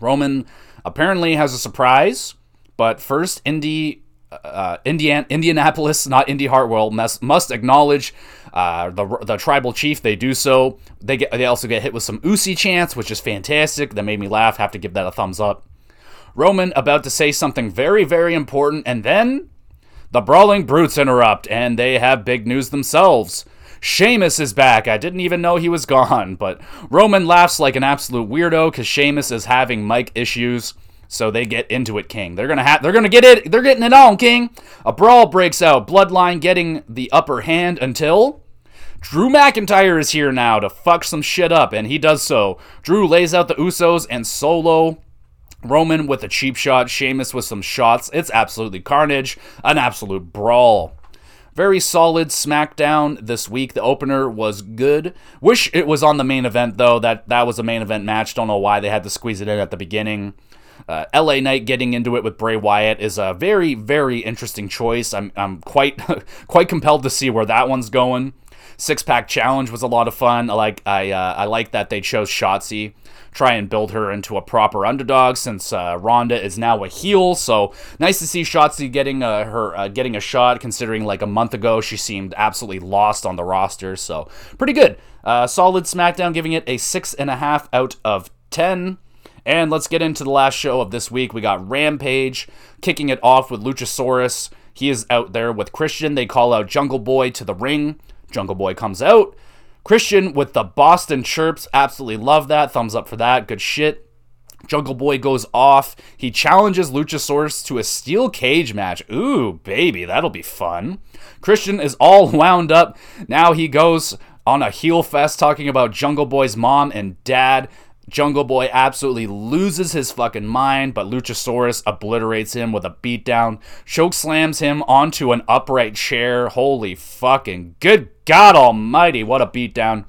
Roman apparently has a surprise, but first, Indy, uh, Indian, Indianapolis, not Indy Hartwell, must, must acknowledge uh, the, the tribal chief. They do so. They get they also get hit with some Usi chants, which is fantastic. That made me laugh. Have to give that a thumbs up. Roman about to say something very, very important, and then the Brawling Brutes interrupt, and they have big news themselves. Sheamus is back. I didn't even know he was gone, but Roman laughs like an absolute weirdo because Sheamus is having mic issues. So they get into it, King. They're gonna have. They're gonna get it. They're getting it on, King. A brawl breaks out. Bloodline getting the upper hand until Drew McIntyre is here now to fuck some shit up, and he does so. Drew lays out the Usos and Solo. Roman with a cheap shot, Sheamus with some shots. It's absolutely carnage, an absolute brawl. Very solid SmackDown this week. The opener was good. Wish it was on the main event though. That that was a main event match. Don't know why they had to squeeze it in at the beginning. Uh, LA Knight getting into it with Bray Wyatt is a very very interesting choice. I'm I'm quite quite compelled to see where that one's going. Six pack challenge was a lot of fun. I like I uh, I like that they chose Shotzi try and build her into a proper underdog since uh, Ronda is now a heel. So nice to see Shotzi getting uh, her uh, getting a shot. Considering like a month ago she seemed absolutely lost on the roster. So pretty good. Uh, solid SmackDown, giving it a six and a half out of ten. And let's get into the last show of this week. We got Rampage kicking it off with Luchasaurus. He is out there with Christian. They call out Jungle Boy to the ring. Jungle Boy comes out. Christian with the Boston chirps. Absolutely love that. Thumbs up for that. Good shit. Jungle Boy goes off. He challenges Luchasaurus to a steel cage match. Ooh, baby, that'll be fun. Christian is all wound up. Now he goes on a heel fest talking about Jungle Boy's mom and dad. Jungle Boy absolutely loses his fucking mind, but Luchasaurus obliterates him with a beatdown, choke slams him onto an upright chair. Holy fucking good God Almighty, what a beatdown.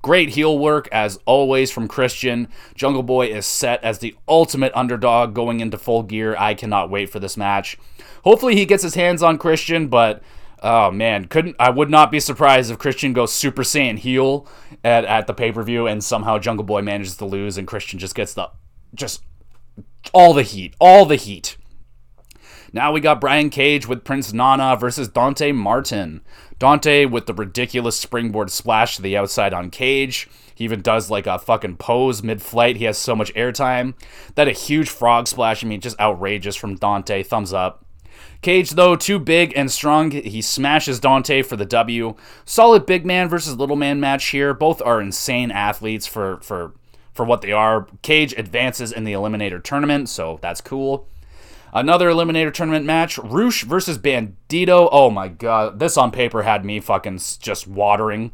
Great heel work as always from Christian. Jungle Boy is set as the ultimate underdog going into full gear. I cannot wait for this match. Hopefully he gets his hands on Christian, but Oh man, couldn't I would not be surprised if Christian goes Super Saiyan heel at, at the pay per view and somehow Jungle Boy manages to lose and Christian just gets the just all the heat, all the heat. Now we got Brian Cage with Prince Nana versus Dante Martin. Dante with the ridiculous springboard splash to the outside on Cage. He even does like a fucking pose mid flight. He has so much airtime. That a huge frog splash. I mean, just outrageous from Dante. Thumbs up. Cage, though, too big and strong, he smashes Dante for the W. Solid big man versus little man match here. Both are insane athletes for for for what they are. Cage advances in the Eliminator tournament, so that's cool. Another Eliminator tournament match: Rush versus Bandito. Oh my god, this on paper had me fucking just watering.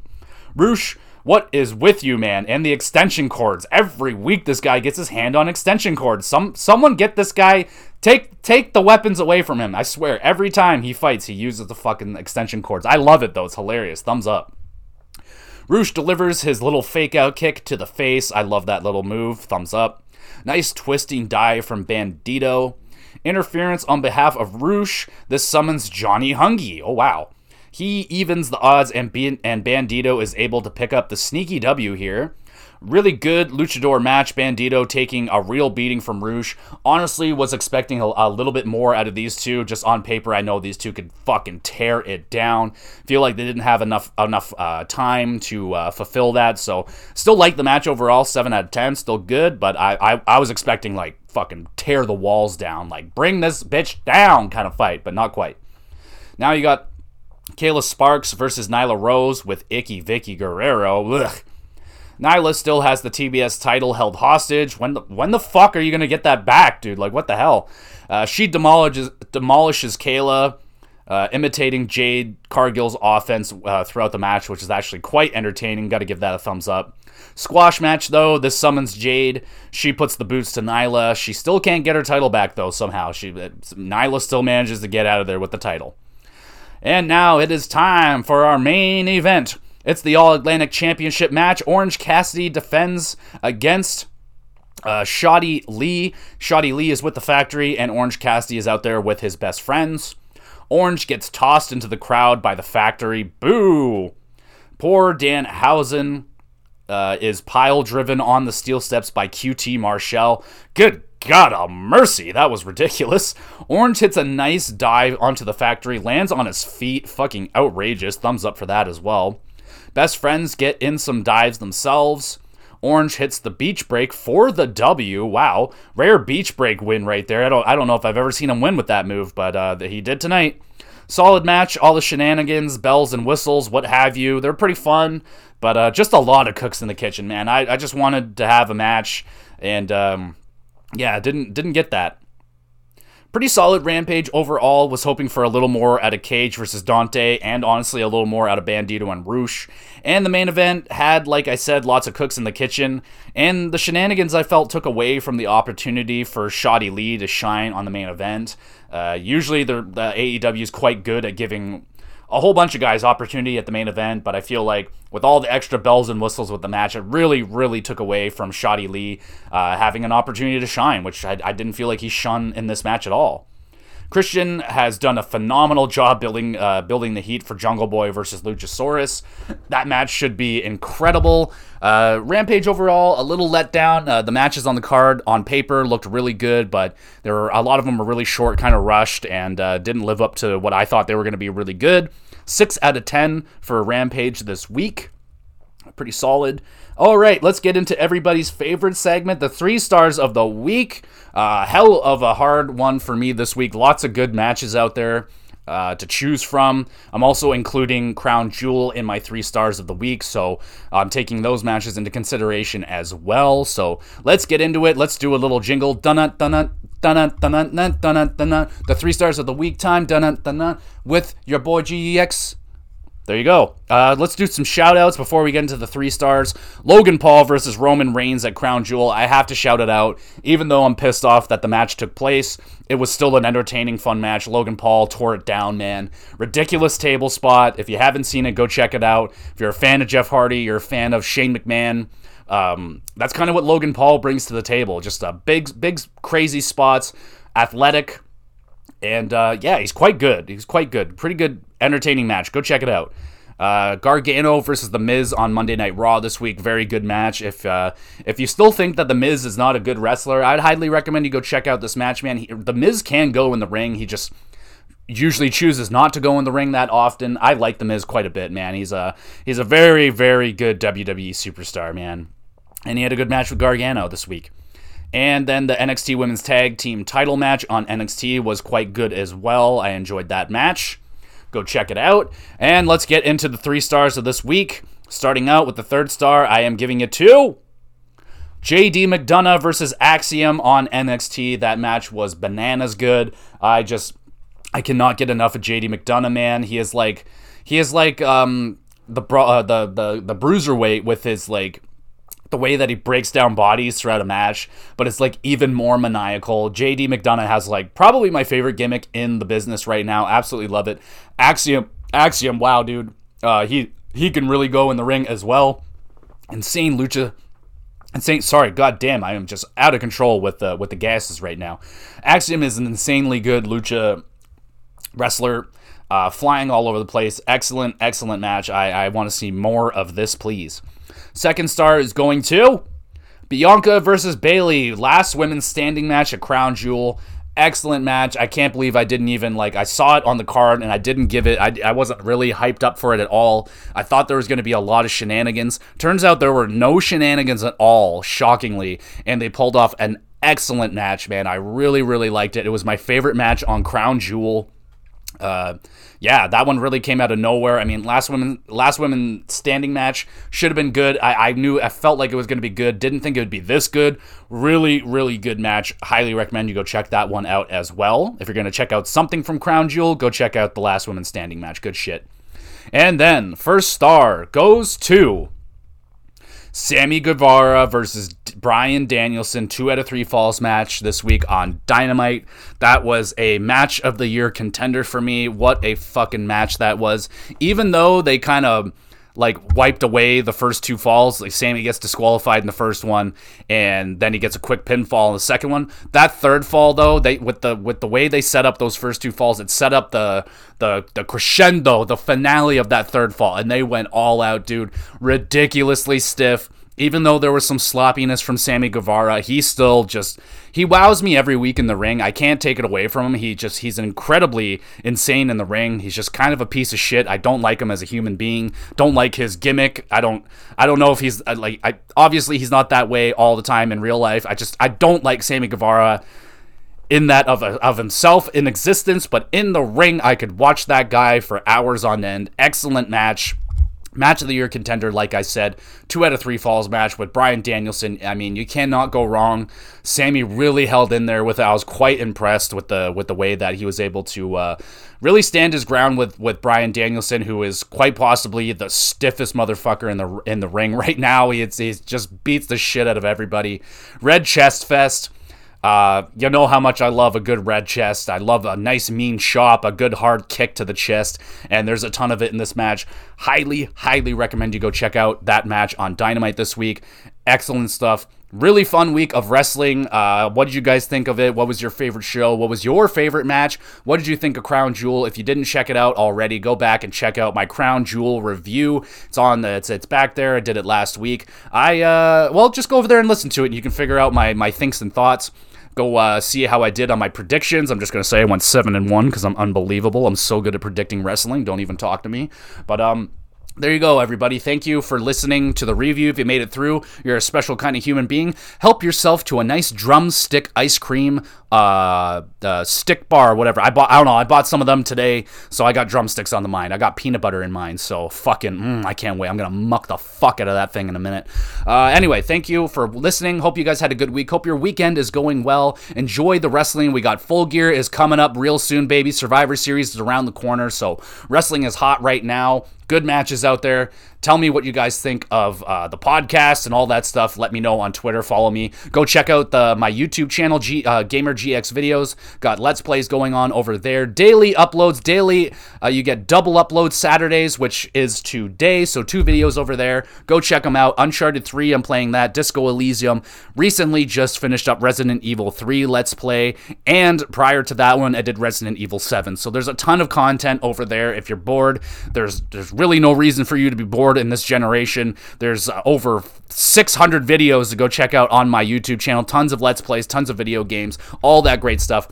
Rush what is with you, man? And the extension cords. Every week this guy gets his hand on extension cords. Some someone get this guy take take the weapons away from him. I swear, every time he fights, he uses the fucking extension cords. I love it though. It's hilarious. Thumbs up. Rush delivers his little fake out kick to the face. I love that little move. Thumbs up. Nice twisting dive from Bandito. Interference on behalf of Rush. This summons Johnny Hungy. Oh wow. He evens the odds, and, and Bandito is able to pick up the sneaky W here. Really good luchador match. Bandito taking a real beating from Rush. Honestly, was expecting a, a, little bit more out of these two. Just on paper, I know these two could fucking tear it down. Feel like they didn't have enough enough uh, time to uh, fulfill that. So, still like the match overall. Seven out of ten, still good. But I, I I was expecting like fucking tear the walls down, like bring this bitch down kind of fight, but not quite. Now you got Kayla Sparks versus Nyla Rose with Icky Vickie Guerrero. Ugh. Nyla still has the TBS title held hostage. When the, when the fuck are you gonna get that back, dude? Like what the hell? Uh, she demolishes demolishes Kayla, uh, imitating Jade Cargill's offense uh, throughout the match, which is actually quite entertaining. Got to give that a thumbs up. Squash match though. This summons Jade. She puts the boots to Nyla. She still can't get her title back though. Somehow she uh, Nyla still manages to get out of there with the title. And now it is time for our main event. It's the All Atlantic Championship match. Orange Cassidy defends against uh, Shotty Lee. Shotty Lee is with the factory, and Orange Cassidy is out there with his best friends. Orange gets tossed into the crowd by the factory. Boo! Poor Danhausen uh, is pile driven on the steel steps by QT Marshall. Good God a mercy, that was ridiculous. Orange hits a nice dive onto the factory, lands on his feet. Fucking outrageous. Thumbs up for that as well. Best friends get in some dives themselves. Orange hits the beach break for the W. Wow, rare beach break win right there. I don't, I don't know if I've ever seen him win with that move, but uh, he did tonight. Solid match, all the shenanigans, bells and whistles, what have you. They're pretty fun, but uh, just a lot of cooks in the kitchen, man. I, I just wanted to have a match, and um, yeah, didn't didn't get that. Pretty solid Rampage overall. Was hoping for a little more out of Cage versus Dante, and honestly a little more out of Bandito and Rush. And the main event had, like I said, lots of cooks in the kitchen, and the shenanigans I felt took away from the opportunity for Shotty Lee to shine on the main event. Uh, usually, the, the AEW is quite good at giving a whole bunch of guys opportunity at the main event, but I feel like with all the extra bells and whistles with the match, it really, really took away from Shotty Lee uh, having an opportunity to shine, which I, I didn't feel like he shone in this match at all. Christian has done a phenomenal job building uh, building the heat for Jungle Boy versus Luchasaurus. That match should be incredible. Uh, Rampage overall a little let down. Uh, the matches on the card on paper looked really good, but there were a lot of them were really short, kind of rushed, and uh, didn't live up to what I thought they were going to be really good. Six out of ten for Rampage this week. Pretty solid. All right, let's get into everybody's favorite segment, the three stars of the week. Uh, hell of a hard one for me this week. Lots of good matches out there uh, to choose from. I'm also including Crown Jewel in my three stars of the week, so I'm taking those matches into consideration as well. So let's get into it. Let's do a little jingle. Dun dun dun dun dun dun dun The three stars of the week time. Dun dun dun with your boy GEX there you go. Uh, let's do some shout outs before we get into the three stars. Logan Paul versus Roman Reigns at Crown Jewel. I have to shout it out. Even though I'm pissed off that the match took place, it was still an entertaining, fun match. Logan Paul tore it down, man. Ridiculous table spot. If you haven't seen it, go check it out. If you're a fan of Jeff Hardy, you're a fan of Shane McMahon. Um, that's kind of what Logan Paul brings to the table. Just a big, big, crazy spots, athletic, and uh, yeah, he's quite good. He's quite good. Pretty good, entertaining match. Go check it out. Uh, Gargano versus The Miz on Monday Night Raw this week. Very good match. If uh, if you still think that The Miz is not a good wrestler, I'd highly recommend you go check out this match, man. He, the Miz can go in the ring. He just usually chooses not to go in the ring that often. I like The Miz quite a bit, man. He's a he's a very very good WWE superstar, man. And he had a good match with Gargano this week. And then the NXT Women's Tag Team title match on NXT was quite good as well. I enjoyed that match. Go check it out. And let's get into the three stars of this week. Starting out with the third star, I am giving it to JD McDonagh versus Axiom on NXT. That match was bananas good. I just I cannot get enough of JD McDonagh, man. He is like he is like um the bro- uh, the the the bruiserweight with his like the way that he breaks down bodies throughout a match, but it's like even more maniacal. JD McDonagh has like probably my favorite gimmick in the business right now. Absolutely love it. Axiom, Axiom, wow, dude. Uh, he he can really go in the ring as well. Insane lucha. Insane. Sorry, god damn, I am just out of control with the with the gases right now. Axiom is an insanely good lucha wrestler. Uh, flying all over the place. Excellent, excellent match. I, I want to see more of this, please. Second star is going to Bianca versus Bayley, Last women's standing match at Crown Jewel. Excellent match. I can't believe I didn't even like I saw it on the card and I didn't give it I, I wasn't really hyped up for it at all. I thought there was going to be a lot of shenanigans. Turns out there were no shenanigans at all, shockingly, and they pulled off an excellent match, man. I really really liked it. It was my favorite match on Crown Jewel. Uh, yeah, that one really came out of nowhere. I mean, last women, last women standing match should have been good. I, I knew, I felt like it was going to be good. Didn't think it would be this good. Really, really good match. Highly recommend you go check that one out as well. If you're going to check out something from Crown Jewel, go check out the last women standing match. Good shit. And then first star goes to Sammy Guevara versus Bryan Danielson, two out of three falls match this week on Dynamite. That was a match of the year contender for me. What a fucking match that was. Even though they kind of like wiped away the first two falls. Like Sammy gets disqualified in the first one, and then he gets a quick pinfall in the second one. That third fall though, they with the with the way they set up those first two falls, it set up the the the crescendo, the finale of that third fall, and they went all out, dude. Ridiculously stiff even though there was some sloppiness from Sammy Guevara, he still just he wows me every week in the ring. I can't take it away from him. He just he's incredibly insane in the ring. He's just kind of a piece of shit. I don't like him as a human being. Don't like his gimmick. I don't I don't know if he's uh, like I obviously he's not that way all the time in real life. I just I don't like Sammy Guevara in that of of himself in existence, but in the ring I could watch that guy for hours on end. Excellent match Match of the year contender, like I said, two out of three falls match with Bryan Danielson. I mean, you cannot go wrong. Sammy really held in there with. I was quite impressed with the with the way that he was able to uh, really stand his ground with with Bryan Danielson, who is quite possibly the stiffest motherfucker in the in the ring right now. He, he just beats the shit out of everybody. Red chest fest. Uh, you know how much I love a good red chest. I love a nice mean chop, a good hard kick to the chest, and there's a ton of it in this match. Highly, highly recommend you go check out that match on Dynamite this week. Excellent stuff. Really fun week of wrestling. Uh, what did you guys think of it? What was your favorite show? What was your favorite match? What did you think of Crown Jewel? If you didn't check it out already, go back and check out my Crown Jewel review. It's on the, it's it's back there. I did it last week. I uh, well, just go over there and listen to it, and you can figure out my my thinks and thoughts go uh, see how I did on my predictions. I'm just gonna say I went seven and one because I'm unbelievable. I'm so good at predicting wrestling. Don't even talk to me. But um, there you go, everybody. Thank you for listening to the review. If you made it through, you're a special kind of human being. Help yourself to a nice drumstick ice cream uh, uh, stick bar, whatever. I bought. I don't know. I bought some of them today, so I got drumsticks on the mind. I got peanut butter in mind. So fucking, mm, I can't wait. I'm gonna muck the fuck out of that thing in a minute. Uh, anyway, thank you for listening. Hope you guys had a good week. Hope your weekend is going well. Enjoy the wrestling. We got Full Gear is coming up real soon, baby. Survivor Series is around the corner, so wrestling is hot right now good matches out there. Tell me what you guys think of uh, the podcast and all that stuff. Let me know on Twitter. Follow me. Go check out the my YouTube channel, G, uh, Gamer GX Videos. Got Let's Plays going on over there. Daily uploads. Daily, uh, you get double uploads Saturdays, which is today. So two videos over there. Go check them out. Uncharted 3, I'm playing that. Disco Elysium. Recently just finished up Resident Evil 3 Let's Play. And prior to that one, I did Resident Evil 7. So there's a ton of content over there. If you're bored, there's there's really no reason for you to be bored in this generation. There's uh, over 600 videos to go check out on my YouTube channel. Tons of Let's Plays, tons of video games, all that great stuff.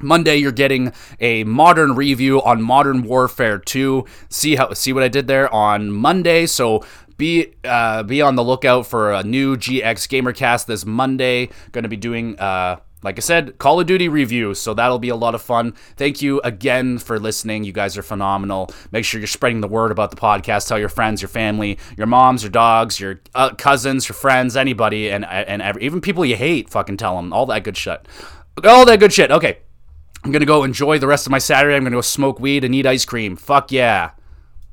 Monday, you're getting a modern review on Modern Warfare 2. See how see what I did there on Monday. So be uh, be on the lookout for a new GX Gamercast this Monday. Going to be doing uh, like I said, Call of Duty review. So that'll be a lot of fun. Thank you again for listening. You guys are phenomenal. Make sure you're spreading the word about the podcast. Tell your friends, your family, your moms, your dogs, your uh, cousins, your friends, anybody, and and every, even people you hate. Fucking tell them all that good shit. All that good shit. Okay. I'm gonna go enjoy the rest of my Saturday. I'm gonna go smoke weed and eat ice cream. Fuck yeah.